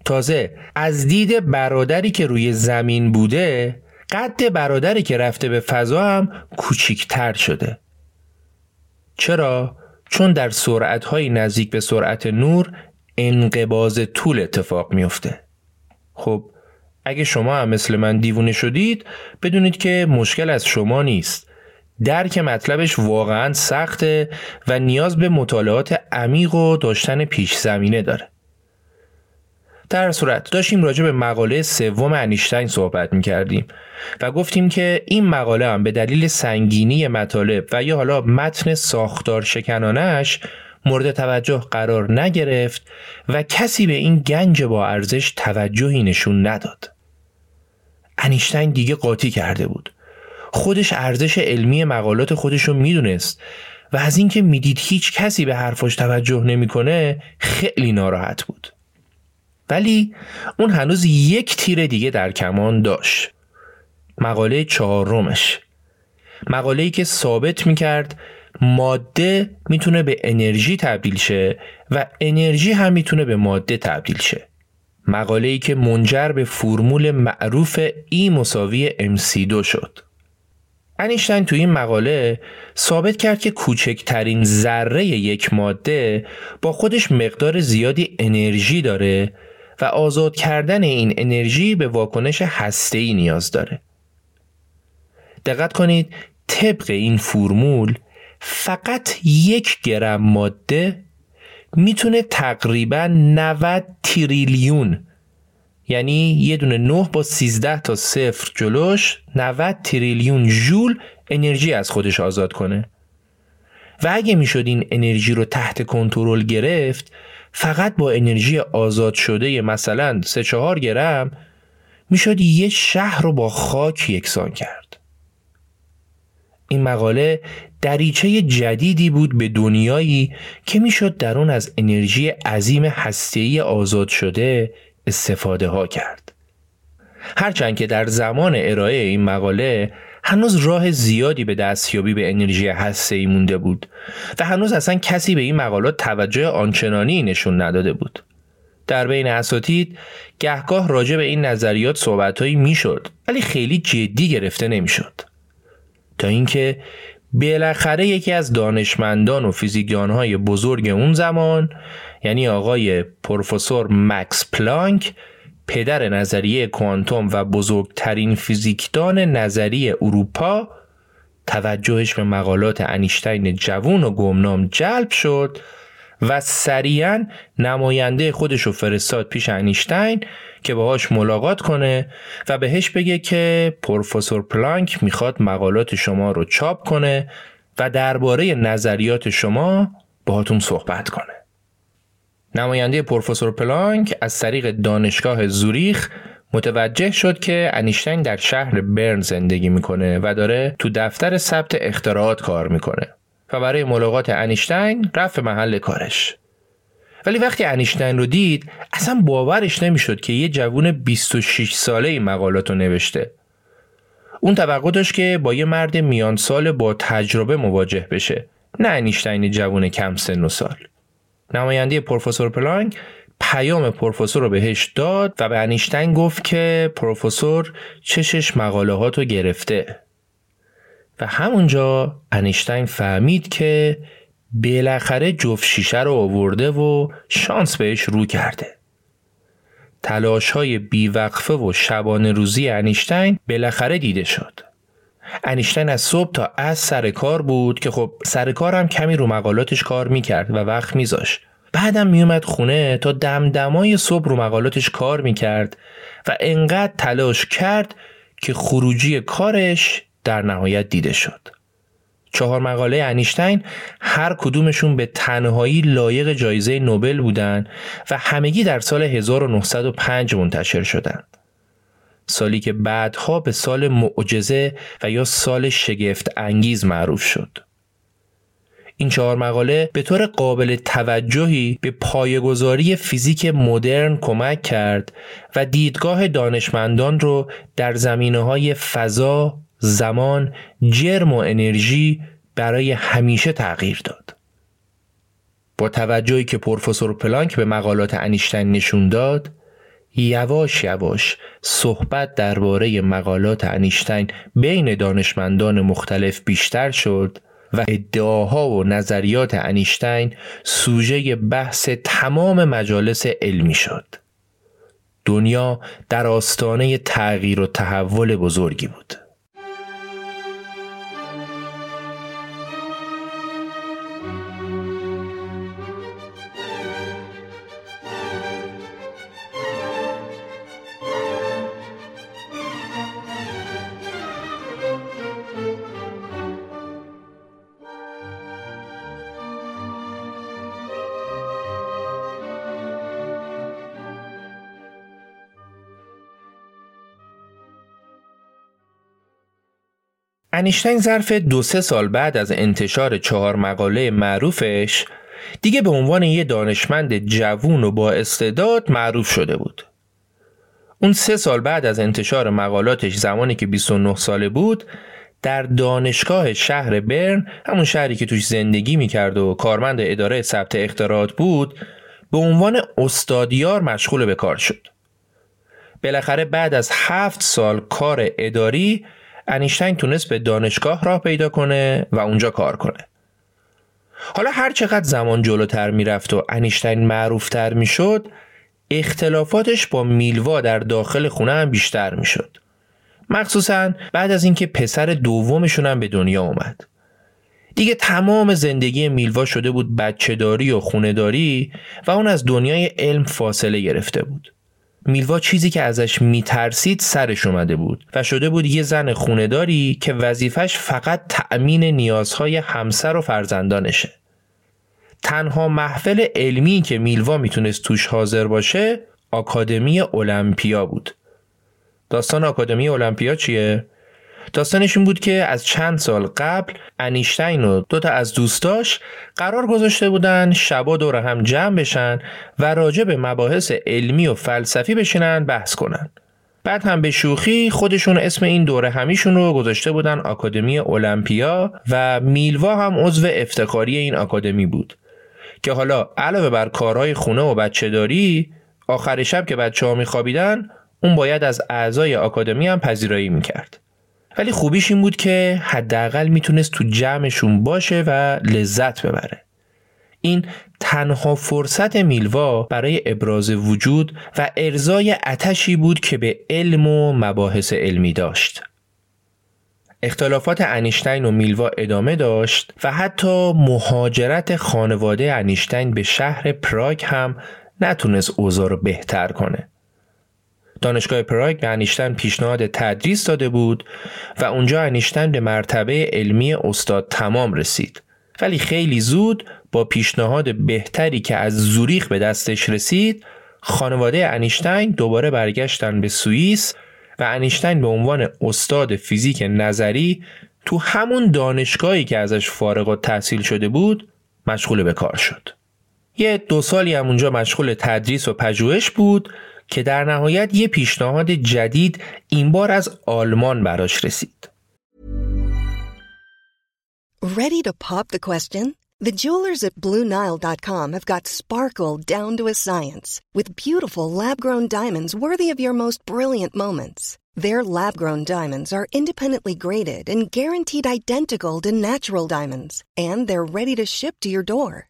تازه از دید برادری که روی زمین بوده قد برادری که رفته به فضا هم کوچیکتر شده. چرا؟ چون در سرعت نزدیک به سرعت نور انقباز طول اتفاق میفته خب اگه شما هم مثل من دیوونه شدید بدونید که مشکل از شما نیست. درک مطلبش واقعا سخته و نیاز به مطالعات عمیق و داشتن پیش زمینه داره در صورت داشتیم راجع به مقاله سوم انیشتین صحبت می کردیم و گفتیم که این مقاله هم به دلیل سنگینی مطالب و یا حالا متن ساختار شکنانش مورد توجه قرار نگرفت و کسی به این گنج با ارزش توجهی نشون نداد. انیشتین دیگه قاطی کرده بود. خودش ارزش علمی مقالات خودش رو می‌دونست و از اینکه می‌دید هیچ کسی به حرفاش توجه نمی‌کنه خیلی ناراحت بود. ولی اون هنوز یک تیر دیگه در کمان داشت. مقاله چهارمش مقاله ای که ثابت می‌کرد ماده می‌تونه به انرژی تبدیل شه و انرژی هم می‌تونه به ماده تبدیل شه مقاله ای که منجر به فرمول معروف ای مساوی MC2 شد انیشتین تو این مقاله ثابت کرد که کوچکترین ذره یک ماده با خودش مقدار زیادی انرژی داره و آزاد کردن این انرژی به واکنش هسته‌ای نیاز داره. دقت کنید طبق این فرمول فقط یک گرم ماده می‌تونه تقریبا 90 تریلیون یعنی یه دونه 9 با 13 تا صفر جلوش 90 تریلیون جول انرژی از خودش آزاد کنه. و اگه می‌شد این انرژی رو تحت کنترل گرفت فقط با انرژی آزاد شده مثلا 3 4 گرم می‌شد یه شهر رو با خاک یکسان کرد. این مقاله دریچه جدیدی بود به دنیایی که می‌شد در اون از انرژی عظیم هسته‌ای آزاد شده استفاده ها کرد. هرچند که در زمان ارائه این مقاله هنوز راه زیادی به دستیابی به انرژی هسته مونده بود و هنوز اصلا کسی به این مقالات توجه آنچنانی نشون نداده بود. در بین اساتید گهگاه راجع به این نظریات صحبتهایی می‌شد ولی خیلی جدی گرفته نمی‌شد. تا اینکه بالاخره یکی از دانشمندان و فیزیکدانهای بزرگ اون زمان یعنی آقای پروفسور مکس پلانک پدر نظریه کوانتوم و بزرگترین فیزیکدان نظری اروپا توجهش به مقالات انیشتین جوون و گمنام جلب شد و سریعا نماینده خودش رو فرستاد پیش انیشتین که باهاش ملاقات کنه و بهش بگه که پروفسور پلانک می‌خواد مقالات شما رو چاپ کنه و درباره نظریات شما باهاتون صحبت کنه. نماینده پروفسور پلانک از طریق دانشگاه زوریخ متوجه شد که انیشتین در شهر برن زندگی می‌کنه و داره تو دفتر ثبت اختراعات کار می‌کنه و برای ملاقات انیشتین رفت محل کارش. ولی وقتی انیشتین رو دید اصلا باورش نمی‌شد که یه جوون 26 ساله این مقالات رو نوشته. اون توقع داشت که با یه مرد میان سال با تجربه مواجه بشه نه انیشتین جوون کم سن و سال. نماینده پروفسور پلانک پیام پروفسور رو بهش داد و به انیشتین گفت که پروفسور چشش مقاله رو گرفته. و همونجا انیشتین فهمید که بالاخره جفت شیشه رو آورده و شانس بهش رو کرده. تلاش های بیوقفه و شبانه روزی انیشتین بالاخره دیده شد. انیشتین از صبح تا از سر کار بود که خب سر کار هم کمی رو مقالاتش کار می‌کرد و وقت میذاشت بعدم میومد خونه تا دمدمای صبح رو مقالاتش کار می‌کرد و انقدر تلاش کرد که خروجی کارش در نهایت دیده شد چهار مقاله انیشتین هر کدومشون به تنهایی لایق جایزه نوبل بودند و همگی در سال 1905 منتشر شدند. سالی که بعدها به سال معجزه و یا سال شگفت انگیز معروف شد. این چهار مقاله به طور قابل توجهی به پایگذاری فیزیک مدرن کمک کرد و دیدگاه دانشمندان رو در زمینه های فضا، زمان، جرم و انرژی برای همیشه تغییر داد. با توجهی که پروفسور پلانک به مقالات انیشتین نشون داد، یواش یواش صحبت درباره مقالات انیشتین بین دانشمندان مختلف بیشتر شد و ادعاها و نظریات انیشتین سوژه بحث تمام مجالس علمی شد. دنیا در آستانه تغییر و تحول بزرگی بود. انیشتین ظرف دو سه سال بعد از انتشار چهار مقاله معروفش دیگه به عنوان یه دانشمند جوون و با استعداد معروف شده بود. اون سه سال بعد از انتشار مقالاتش زمانی که 29 ساله بود در دانشگاه شهر برن همون شهری که توش زندگی می‌کرد و کارمند اداره ثبت اختراعات بود به عنوان استادیار مشغول به کار شد. بالاخره بعد از هفت سال کار اداری انیشتین تونست به دانشگاه راه پیدا کنه و اونجا کار کنه. حالا هر چقدر زمان جلوتر می‌رفت و انیشتین معروفتر می‌شد اختلافاتش با میلوا در داخل خونه هم بیشتر می‌شد. مخصوصا بعد از اینکه پسر دومشون هم به دنیا اومد. دیگه تمام زندگی میلوا شده بود بچهداری و خونداری و اون از دنیای علم فاصله گرفته بود. میلوا چیزی که ازش میترسید سرش اومده بود و شده بود یه زن خونداری که وظیفش فقط تأمین نیازهای همسر و فرزندانشه. تنها محفل علمی که میلوا می‌تونست توش حاضر باشه آکادمی المپیا بود. داستان آکادمی المپیا چیه؟ داستانش این بود که از چند سال قبل انیشتین و دوتا از دوستاش قرار گذاشته بودن شبا دور هم جمع بشن و راجع به مباحث علمی و فلسفی بشینن بحث کنن. بعد هم به شوخی خودشون اسم این دوره همیشون رو گذاشته بودن آکادمی المپیا و میلوا هم عضو افتخاری این آکادمی بود که حالا علاوه بر کارهای خونه و بچه داری آخر شب که بچه ها میخوابیدن اون باید از اعضای آکادمی هم پذیرایی می‌کرد. ولی خوبیش این بود که حداقل می‌تونست تو جمعشون باشه و لذت ببره. این تنها فرصت میلوا برای ابراز وجود و ارزای اتشی بود که به علم و مباحث علمی داشت. اختلافات انیشتین و میلوا ادامه داشت و حتی مهاجرت خانواده انیشتین به شهر پراگ هم نتونست اوضاع رو بهتر کنه. دانشگاه پراگ به انیشتن پیشنهاد تدریس داده بود و اونجا انیشتن به مرتبه علمی استاد تمام رسید ولی خیلی زود با پیشنهاد بهتری که از زوریخ به دستش رسید خانواده انیشتین دوباره برگشتن به سوئیس و انیشتین به عنوان استاد فیزیک نظری تو همون دانشگاهی که ازش فارغ و تحصیل شده بود مشغول به کار شد. یه دو سالی هم اونجا مشغول تدریس و پژوهش بود که در نهایت یه پیشنهاد جدید این بار از آلمان براش رسید. Ready to pop the question? The jewelers at BlueNile.com have got sparkle down to a science with beautiful lab-grown diamonds worthy of your most brilliant moments. Their lab-grown diamonds are independently graded and guaranteed identical to natural diamonds, and they're ready to ship to your door.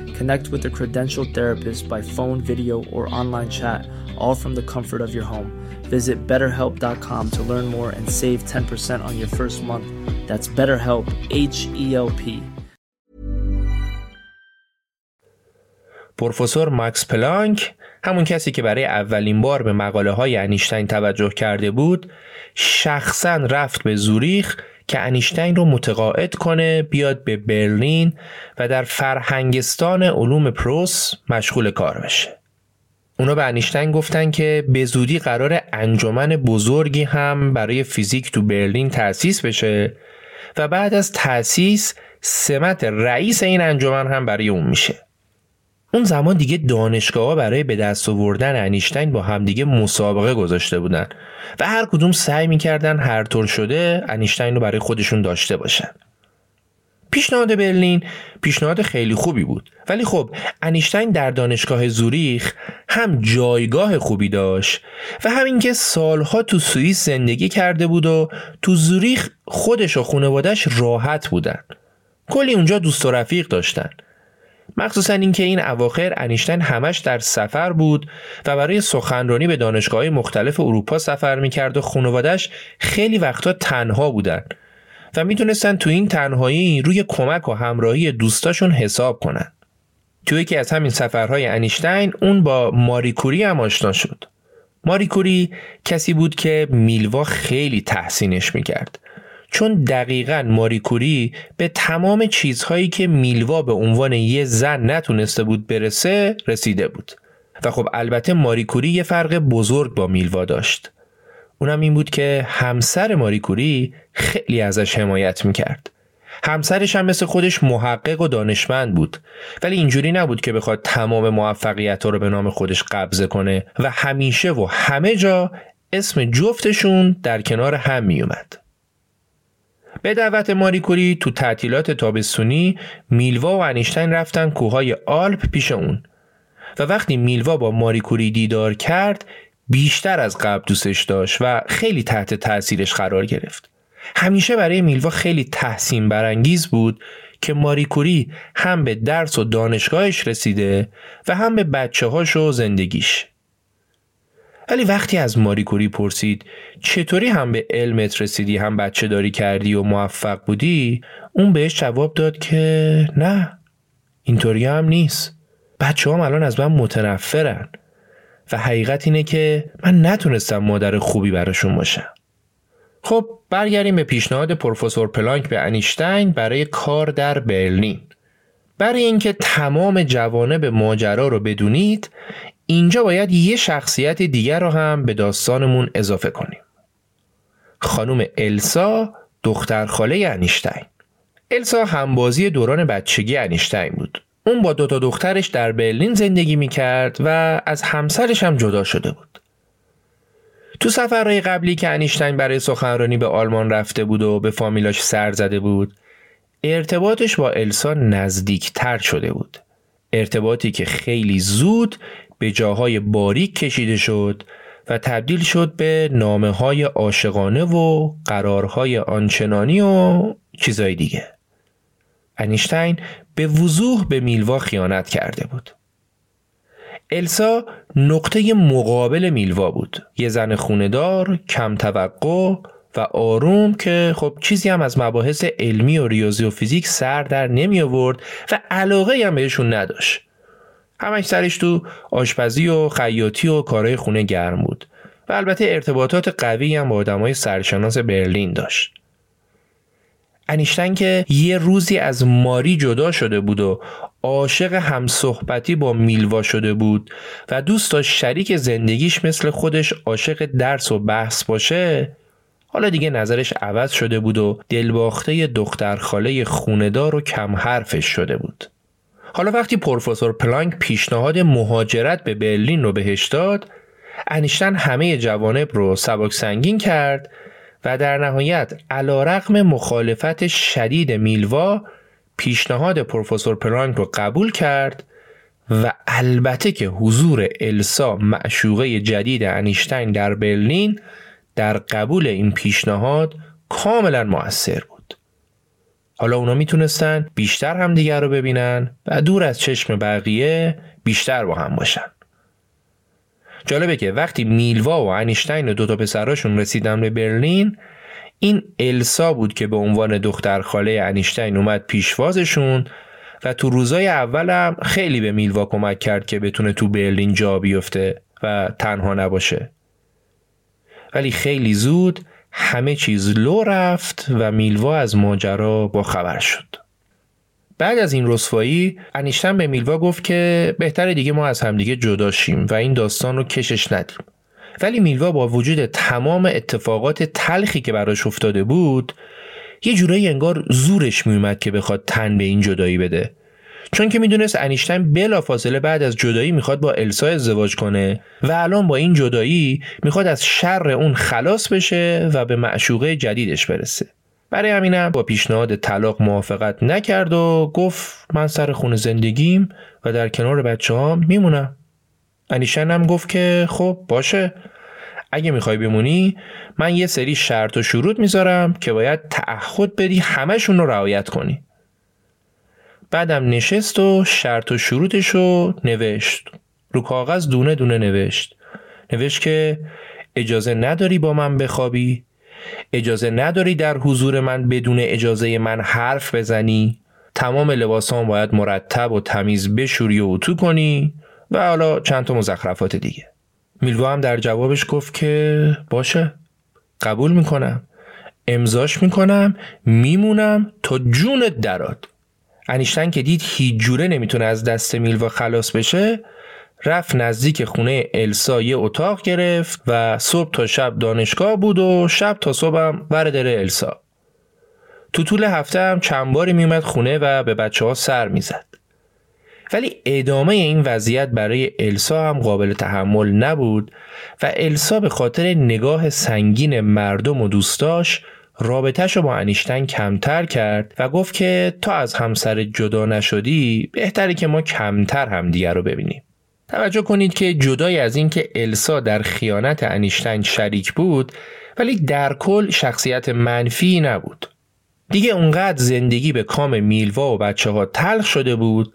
Connect with a credentialed therapist by phone, video, or online chat, all from the comfort of your home. Visit betterhelp.com to learn more and save 10% on your first month. That's BetterHelp, H E L P. پروفسور ماکس پلانک همون کسی که برای اولین بار به مقاله های انیشتین توجه کرده بود شخصا رفت به زوریخ که انیشتین رو متقاعد کنه بیاد به برلین و در فرهنگستان علوم پروس مشغول کار بشه. اونا به انیشتین گفتن که به زودی قرار انجمن بزرگی هم برای فیزیک تو برلین تأسیس بشه و بعد از تأسیس سمت رئیس این انجمن هم برای اون میشه. اون زمان دیگه دانشگاه برای به دست آوردن انیشتین با همدیگه مسابقه گذاشته بودن و هر کدوم سعی می‌کردن هر طور شده انیشتین رو برای خودشون داشته باشن. پیشنهاد برلین پیشنهاد خیلی خوبی بود. ولی خب انیشتین در دانشگاه زوریخ هم جایگاه خوبی داشت و همین که سالها تو سوئیس زندگی کرده بود و تو زوریخ خودش و خانوادش راحت بودن. کلی اونجا دوست و رفیق داشتن. مخصوصا اینکه این اواخر انیشتین همش در سفر بود و برای سخنرانی به دانشگاه مختلف اروپا سفر می‌کرد و خانوادش خیلی وقتا تنها بودن و می‌تونستن تو این تنهایی روی کمک و همراهی دوستاشون حساب کنن. تو یکی از همین سفرهای انیشتین اون با ماریکوری هم آشنا شد. ماریکوری کسی بود که میلوا خیلی تحسینش می‌کرد چون دقیقا ماریکوری به تمام چیزهایی که میلوا به عنوان یه زن نتونسته بود برسه رسیده بود. و خب البته ماریکوری یه فرق بزرگ با میلوا داشت. اونم این بود که همسر ماریکوری خیلی ازش حمایت می‌کرد. همسرش هم مثل خودش محقق و دانشمند بود. ولی اینجوری نبود که بخواد تمام موفقیت رو به نام خودش قبضه کنه و همیشه و همه جا اسم جفتشون در کنار هم میومد به دعوت ماریکوری تو تعطیلات تابستونی میلوا و انیشتین رفتن کوههای آلپ پیش اون. و وقتی میلوا با ماریکوری دیدار کرد بیشتر از قبل دوستش داشت و خیلی تحت تاثیرش قرار گرفت. همیشه برای میلوا خیلی تحسین برانگیز بود که ماریکوری هم به درس و دانشگاهش رسیده و هم به بچه هاش و زندگیش. ولی وقتی از ماریکوری پرسید چطوری هم به علمت رسیدی؟ هم بچه داری کردی و موفق بودی؟ اون بهش جواب داد که نه اینطوری هم نیست. بچه هم الان از من متنفرن و حقیقت اینه که من نتونستم مادر خوبی براشون باشم. خب برگردیم به پیشنهاد پروفسور پلانک به انیشتین برای کار در برلین. برای اینکه تمام جوانب ماجرا رو بدونید اینجا باید یه شخصیت دیگر رو هم به داستانمون اضافه کنیم. خانم السا دختر خاله انیشتین. السا همبازی دوران بچگی انیشتین بود. اون با دوتا دخترش در برلین زندگی می‌کرد و از همسرش هم جدا شده بود. تو سفرهای قبلی که انیشتین برای سخنرانی به آلمان رفته بود و به فامیلاش سر زده بود ارتباطش با السا نزدیک تر شده بود ارتباطی که خیلی زود به جاهای باریک کشیده شد و تبدیل شد به نامه های عاشقانه و قرارهای آنچنانی و چیزای دیگه. انیشتین به وضوح به میلوا خیانت کرده بود. السا نقطه مقابل میلوا بود. یه زن خوندار، کم توقع و آروم که خب چیزی هم از مباحث علمی و ریاضی و فیزیک سر در نمی آورد و علاقه هم بهشون نداشت. همش سرش تو آشپزی و خیاطی و کارهای خونه گرم بود و البته ارتباطات قوی هم با آدمای سرشناس برلین داشت. انیشتن که یه روزی از ماری جدا شده بود و عاشق همصحبتی با میلوا شده بود و دوست داشت شریک زندگیش مثل خودش عاشق درس و بحث باشه حالا دیگه نظرش عوض شده بود و دلباخته دختر خاله خوندار و کم حرفش شده بود. حالا وقتی پروفسور پلانک پیشنهاد مهاجرت به برلین رو بهش داد انیشتن همه جوانب رو سبک سنگین کرد و در نهایت علا رقم مخالفت شدید میلوا پیشنهاد پروفسور پلانک رو قبول کرد و البته که حضور السا معشوقه جدید انیشتین در برلین در قبول این پیشنهاد کاملا موثر بود. حالا اونا می‌تونستن بیشتر همدیگر رو ببینن و دور از چشم بقیه بیشتر با هم باشن. جالبه که وقتی میلوا و انیشتین و دوتا پسراشون رسیدن به برلین این السا بود که به عنوان دختر خاله انیشتین اومد پیشوازشون و تو روزای اولم خیلی به میلوا کمک کرد که بتونه تو برلین جا بیفته و تنها نباشه. ولی خیلی زود همه چیز لو رفت و میلوا از ماجرا با خبر شد. بعد از این رسوایی انیشتن به میلوا گفت که بهتره دیگه ما از همدیگه جدا شیم و این داستان رو کشش ندیم. ولی میلوا با وجود تمام اتفاقات تلخی که براش افتاده بود یه جورایی انگار زورش میومد که بخواد تن به این جدایی بده. چون که می‌دونست بلا فاصله بعد از جدایی می‌خواد با السا ازدواج کنه و الان با این جدایی می‌خواد از شر اون خلاص بشه و به معشوقه جدیدش برسه. برای همینم با پیشنهاد طلاق موافقت نکرد و گفت من سر خونه زندگیم و در کنار بچه ها میمونم. انیشن هم گفت که خب باشه. اگه می‌خوای بمونی من یه سری شرط و شروط می‌ذارم که باید تعهد بدی همشون رو رعایت کنی. بعدم نشست و شرط و شروطش رو نوشت. رو کاغذ دونه دونه نوشت. نوشت که اجازه نداری با من بخوابی. اجازه نداری در حضور من بدون اجازه من حرف بزنی. تمام لباسان باید مرتب و تمیز بشوری و اتو کنی و حالا چند تا مزخرفات دیگه. میلوا هم در جوابش گفت که باشه. قبول می‌کنم. امضاش می‌کنم. میمونم تا جونت دراد. انیشتن که دید هیچ جوره نمی‌تونه از دست میلوا خلاص بشه رفت نزدیک خونه السا یه اتاق گرفت و صبح تا شب دانشگاه بود و شب تا صبحم ور السا. تو طول هفته هم چند باری میومد خونه و به بچه ها سر می‌زد. ولی ادامه این وضعیت برای السا هم قابل تحمل نبود و السا به خاطر نگاه سنگین مردم و دوستاش رابطهش رو با انیشتن کمتر کرد و گفت که تا از همسر جدا نشدی بهتره که ما کمتر همدیگه رو ببینیم. توجه کنید که جدای از اینکه السا در خیانت انیشتین شریک بود ولی در کل شخصیت منفی نبود. دیگه اونقدر زندگی به کام میلوا و بچه ها تلخ شده بود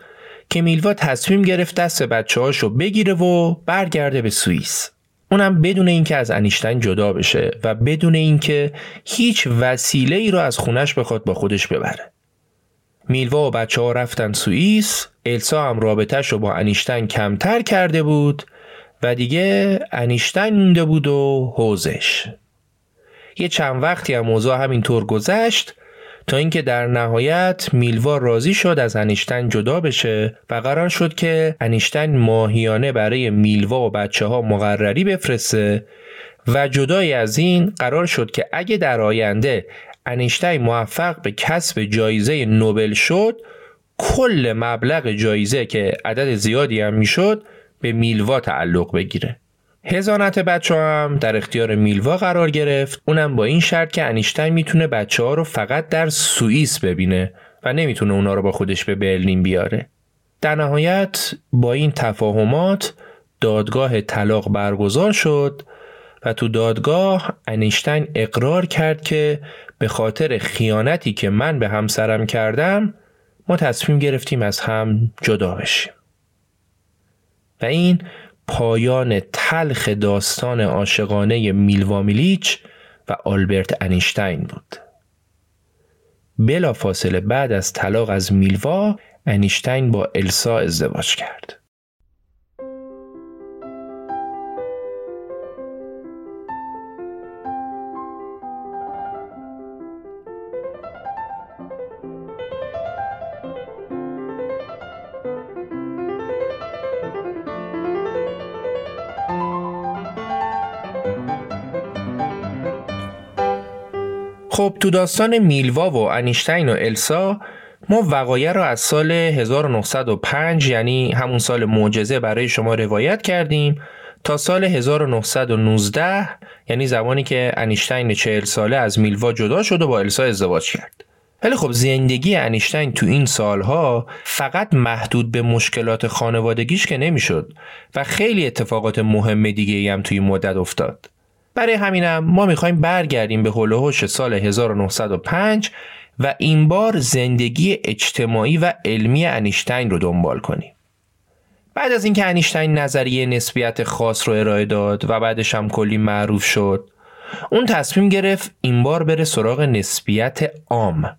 که میلوا تصمیم گرفت دست بچه هاشو بگیره و برگرده به سوئیس. اونم بدون اینکه از انیشتین جدا بشه و بدون اینکه هیچ وسیله ای رو از خونش بخواد با خودش ببره. میلوا و بچه ها رفتن سوئیس السا هم رابطهش رو با انیشتین کمتر کرده بود و دیگه انیشتین مونده بود و حوزش. یه چند وقتی هم موضوع همینطور گذشت تا اینکه در نهایت میلوا راضی شد از انیشتن جدا بشه و قرار شد که انیشتن ماهیانه برای میلوا و بچه ها مقرری بفرسته و جدای از این قرار شد که اگه در آینده انیشتین موفق به کسب جایزه نوبل شد کل مبلغ جایزه که عدد زیادی هم می‌شد به میلوا تعلق بگیره. هزانت بچه هم در اختیار میلوا قرار گرفت. اونم با این شرط که انیشتین می‌تونه بچه ها رو فقط در سوئیس ببینه و نمی‌تونه اونا رو با خودش به برلین بیاره. در نهایت با این تفاهمات دادگاه طلاق برگزار شد و تو دادگاه انیشتین اقرار کرد که به خاطر خیانتی که من به همسرم کردم ما تصمیم گرفتیم از هم جدا بشیم. و این پایان تلخ داستان عاشقانه میلوا میلیچ و آلبرت انیشتین بود. بلا فاصله بعد از طلاق از میلوا انیشتین با السا ازدواج کرد. خب تو داستان میلوا و انیشتین و السا ما وقایع رو از سال 1905 یعنی همون سال معجزه برای شما روایت کردیم تا سال 1919 یعنی زمانی که انیشتین 40 ساله از میلوا جدا شد و با السا ازدواج کرد. ولی خب زندگی انیشتین تو این سالها فقط محدود به مشکلات خانوادگیش که نمی‌شد و خیلی اتفاقات مهم دیگه هم توی مدت افتاد. برای همینم ما می‌خوایم برگردیم به هلوهوش سال 1905 و این بار زندگی اجتماعی و علمی انیشتین رو دنبال کنیم. بعد از اینکه انیشتین نظریه نسبیت خاص رو ارائه داد و بعدش هم کلی معروف شد اون تصمیم گرفت این بار بره سراغ نسبیت عام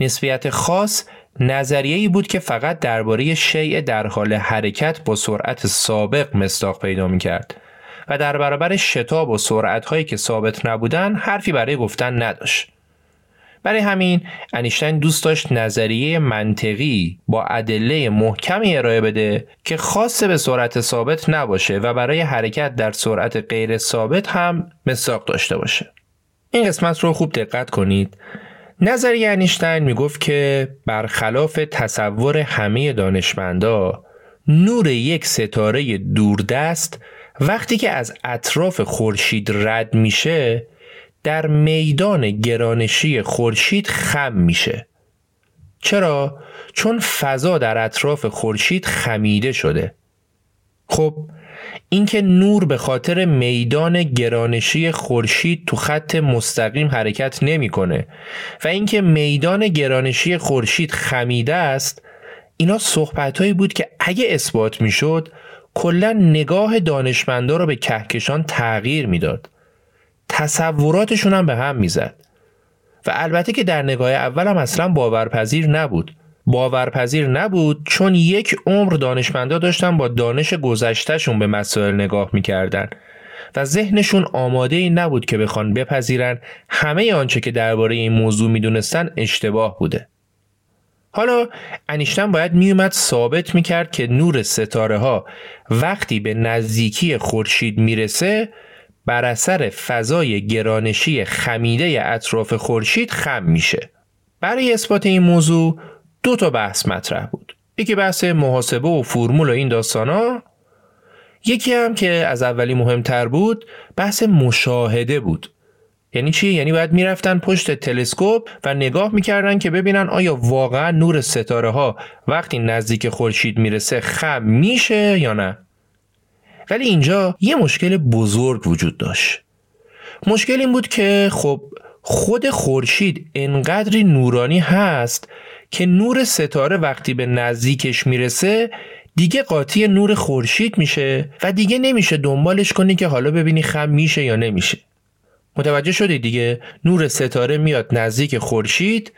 نسبیت خاص نظریه ای بود که فقط درباره شیء در حال حرکت با سرعت سابق مستاق پیدا می کرد و در برابر شتاب و سرعت هایی که ثابت نبودن حرفی برای گفتن نداشت. برای همین انیشتین دوست داشت نظریه منطقی با ادله محکمی ارائه بده که خاص به سرعت ثابت نباشه و برای حرکت در سرعت غیر ثابت هم مساق داشته باشه. این قسمت رو خوب دقت کنید. نظریه انیشتین می‌گفت که برخلاف تصور همه دانشمندا نور یک ستاره دوردست وقتی که از اطراف خورشید رد میشه در میدان گرانشی خورشید خم میشه. چرا؟ چون فضا در اطراف خورشید خمیده شده. خب اینکه نور به خاطر میدان گرانشی خورشید تو خط مستقیم حرکت نمی‌کنه و اینکه میدان گرانشی خورشید خمیده است اینا صحبتهایی بود که اگه اثبات می‌شد کلا نگاه دانشمندا رو به کهکشان تغییر می‌داد. تصوراتشون هم به هم می‌زد. و البته که در نگاه اول هم اصلا باورپذیر نبود. باورپذیر نبود چون یک عمر دانشمندا داشتن با دانش گذشتهشون به مسائل نگاه می‌کردن. و ذهنشون آماده ای نبود که بخوان بپذیرن. همه آنچه که درباره این موضوع می‌دونستن اشتباه بوده. حالا انیشتن باید میومد ثابت می‌کرد که نور ستاره ها وقتی به نزدیکی خورشید می‌رسه بر اثر فضای گرانشی خمیده اطراف خورشید خم میشه. برای اثبات این موضوع دو تا بحث مطرح بود. یکی بحث محاسبه و فرمول و این داستانا یکی هم که از اولی مهمتر بود بحث مشاهده بود یعنی چی؟ یعنی باید می‌رفتن پشت تلسکوپ و نگاه می‌کردن که ببینن آیا واقعا نور ستاره ها وقتی نزدیک خورشید می‌رسه خم میشه یا نه. ولی اینجا یه مشکل بزرگ وجود داشت. مشکل این بود که خب خود خورشید انقدری نورانی هست که نور ستاره وقتی به نزدیکش می‌رسه دیگه قاطی نور خورشید میشه و دیگه نمیشه دنبالش کنی که حالا ببینی خم میشه یا نمیشه. متوجه شدی دیگه نور ستاره میاد نزدیک خورشید؟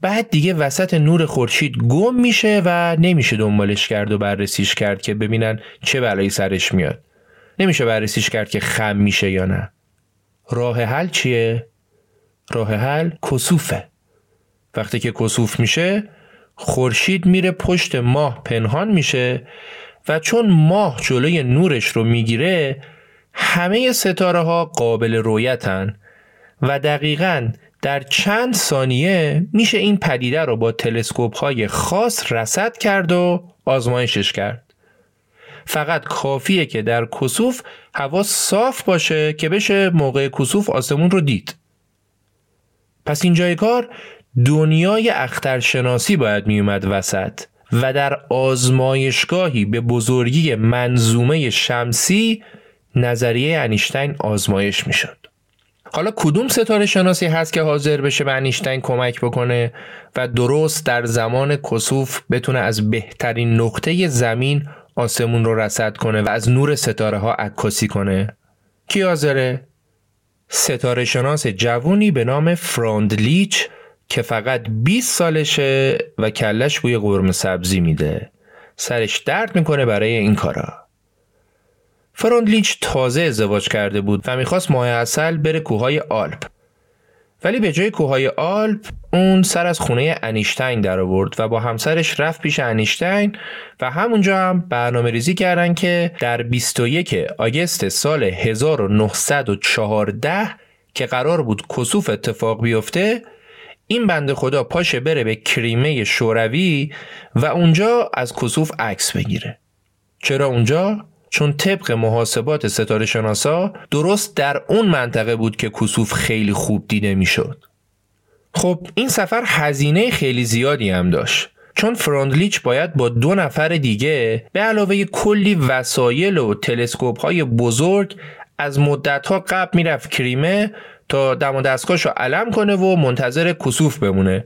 بعد دیگه وسط نور خورشید گم میشه و نمیشه دنبالش کرد و بررسیش کرد که ببینن چه بلایی سرش میاد. نمیشه بررسیش کرد که خم میشه یا نه. راه حل چیه؟ راه حل کسوفه. وقتی که کسوف میشه خورشید میره پشت ماه پنهان میشه و چون ماه جلوی نورش رو می‌گیره همه ستاره ها قابل رویتن و دقیقا در چند ثانیه میشه این پدیده رو با تلسکوپ های خاص رصد کرد و آزمایشش کرد. فقط کافیه که در کسوف هوا صاف باشه که بشه موقع کسوف آسمون رو دید. پس اینجای کار دنیای اخترشناسی باید میومد وسط و در آزمایشگاهی به بزرگی منظومه شمسی نظریه انیشتین آزمایش می‌شد. حالا کدوم ستاره شناسی هست که حاضر بشه به انیشتین کمک بکنه و درست در زمان کسوف بتونه از بهترین نقطه زمین آسمون رو رصد کنه و از نور ستاره ها عکاسی کنه؟ کی حاضره؟ ستاره شناس جوونی به نام فراندلیچ که فقط 20 سالشه و کلش بوی قرم سبزی میده. سرش درد می‌کنه برای این کارا. فروندلیچ تازه ازدواج کرده بود و می‌خواست ماه اصل بره کوههای آلپ. ولی به جای کوههای آلپ اون سر از خونه انیشتین در آورد و با همسرش رفت پیش انیشتین و همونجا هم برنامه ریزی کردن که در 21 آگست سال 1914 که قرار بود کسوف اتفاق بیفته این بند خدا پاشه بره به کریمه شوروی و اونجا از کسوف عکس بگیره. چرا اونجا؟ چون طبق محاسبات ستاره شناسا درست در اون منطقه بود که کسوف خیلی خوب دیده می‌شد. خب این سفر هزینه خیلی زیادی هم داشت. چون فراندلیچ باید با دو نفر دیگه به علاوه کلی وسایل و تلسکوپ های بزرگ از مدت ها قبل می‌رفت کریمه تا دم و دستگاهش رو علم کنه و منتظر کسوف بمونه.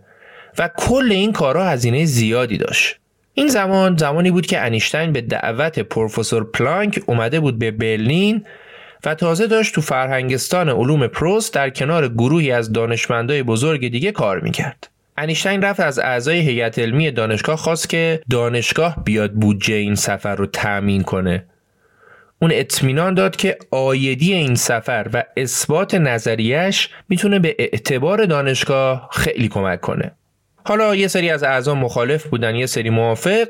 و کل این کارها هزینه زیادی داشت. این زمان زمانی بود که انیشتین به دعوت پروفسور پلانک اومده بود به برلین و تازه داشت تو فرهنگستان علوم پروست در کنار گروهی از دانشمندای بزرگ دیگه کار می‌کرد. انیشتین رفت از اعضای هیئت علمی دانشگاه خواست که دانشگاه بیاد بودجه این سفر رو تأمین کنه. اون اطمینان داد که آیدی این سفر و اثبات نظریش می‌تونه به اعتبار دانشگاه خیلی کمک کنه. حالا یه سری از اعضا مخالف بودن یه سری موافق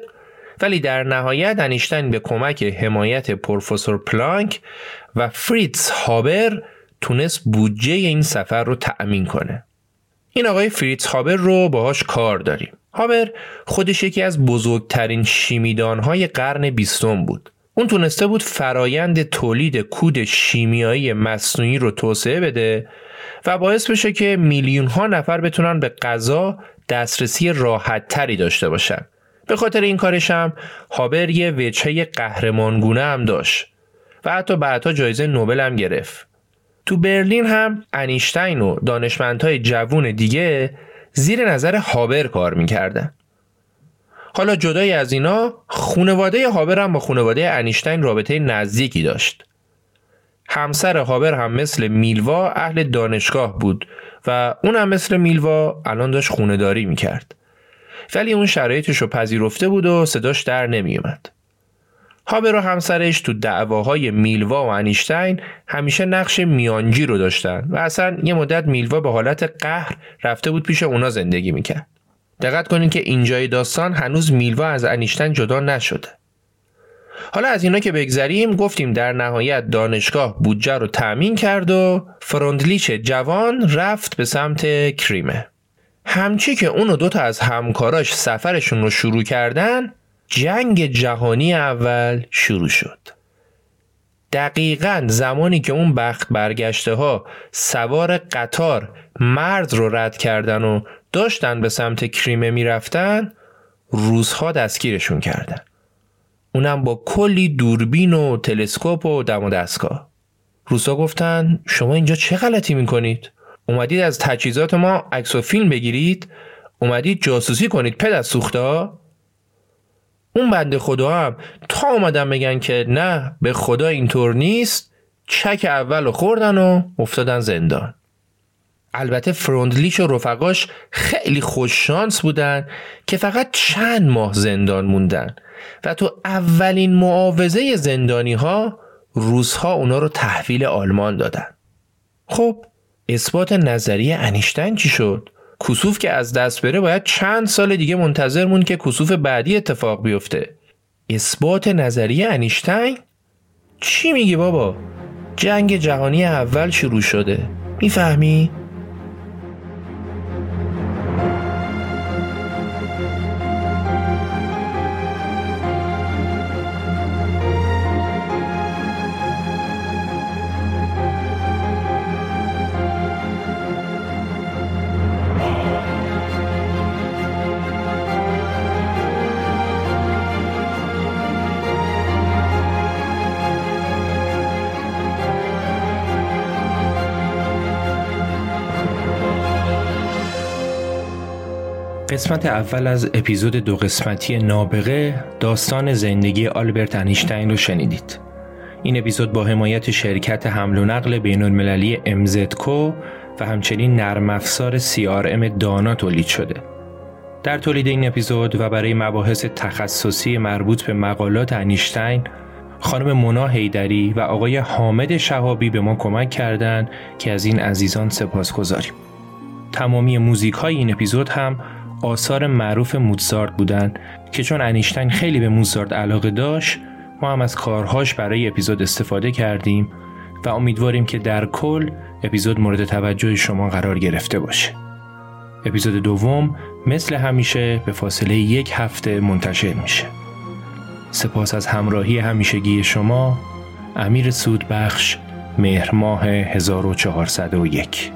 ولی در نهایت انیشتین به کمک حمایت پروفسور پلانک و فریتز هابر تونست بودجه این سفر رو تأمین کنه. این آقای فریتز هابر رو باهاش کار داریم. هابر خودش یکی از بزرگترین شیمیدانهای قرن بیستم بود. اون تونسته بود فرایند تولید کود شیمیایی مصنوعی رو توسعه بده و باعث بشه که میلیون ها نفر بتونن به غذا دسترسی راحت تری داشته باشن. به خاطر این کارش هم هابر یه وجهه قهرمانگونه هم داشت و حتی بعدها جایزه نوبل هم گرفت. تو برلین هم انیشتین و دانشمندهای جوون دیگه زیر نظر هابر کار می‌کردن. حالا جدای از اینا خونواده هابر هم با خونواده انیشتین رابطه نزدیکی داشت. همسر هابر هم مثل میلوا اهل دانشگاه بود و اون هم مثل میلوا الان داشت خونداری می‌کرد. ولی اون شرایطش رو پذیرفته بود و صداش در نمیومد. هابر و همسرش تو دعواهای میلوا و انیشتین همیشه نقش میانجی رو داشتن و اصلا یه مدت میلوا به حالت قهر رفته بود پیش اونا زندگی می‌کرد. دقت کنین که اینجای داستان هنوز میلوا از انیشتین جدا نشده. حالا از اینا که بگذریم گفتیم در نهایت دانشگاه بودجه رو تأمین کرد و فروندلیچ جوان رفت به سمت کریمه. همچی که اون و دوتا از همکاراش سفرشون رو شروع کردن جنگ جهانی اول شروع شد دقیقا زمانی که اون بخت برگشته ها سوار قطار مرد رو رد کردن و داشتن به سمت کریمه می‌رفتن روزها دستگیرشون کردن اونم با کلی دوربین و تلسکوپ و دم و دستگاه. روسا گفتن شما اینجا چه غلطی می‌کنید؟ اومدید از تجهیزات ما عکس و فیلم بگیرید؟ اومدید جاسوسی کنید پد از سوخته اون بنده خدا هم تا اومدن بگن که نه به خدا اینطور نیست چک اول خوردن و افتادن زندان. البته فرندلیش و رفقاش خیلی خوششانس بودن که فقط چند ماه زندان موندن. و تو اولین معاوضه زندانی ها روزها اونا رو تحویل آلمان دادن خب اثبات نظریه انیشتین چی شد؟ کسوف که از دست بره باید چند سال دیگه منتظر مون که کسوف بعدی اتفاق بیفته اثبات نظریه انیشتین؟ چی میگی بابا؟ جنگ جهانی اول شروع شده می‌فهمی؟ قسمت اول از اپیزود دو قسمتی نابغه داستان زندگی آلبرت انیشتین رو شنیدید. این اپیزود با حمایت شرکت حمل و نقل بین المللی MZCO و همچنین نرم افزار CRM دانا تولید شده. در تولید این اپیزود و برای مباحث تخصصی مربوط به مقالات انیشتین خانم مونا هیدری و آقای حامد شهابی به ما کمک کردند که از این عزیزان سپاس گذاریم. تمامی موزیک های این اپیزود هم آثار معروف موزارت بودند که چون انیشتین خیلی به موزارت علاقه داشت ما هم از کارهاش برای اپیزود استفاده کردیم و امیدواریم که در کل اپیزود مورد توجه شما قرار گرفته باشه. اپیزود دوم مثل همیشه به فاصله یک هفته منتشر میشه. سپاس از همراهی همیشگی شما امیر سودبخش مهر ماه 1401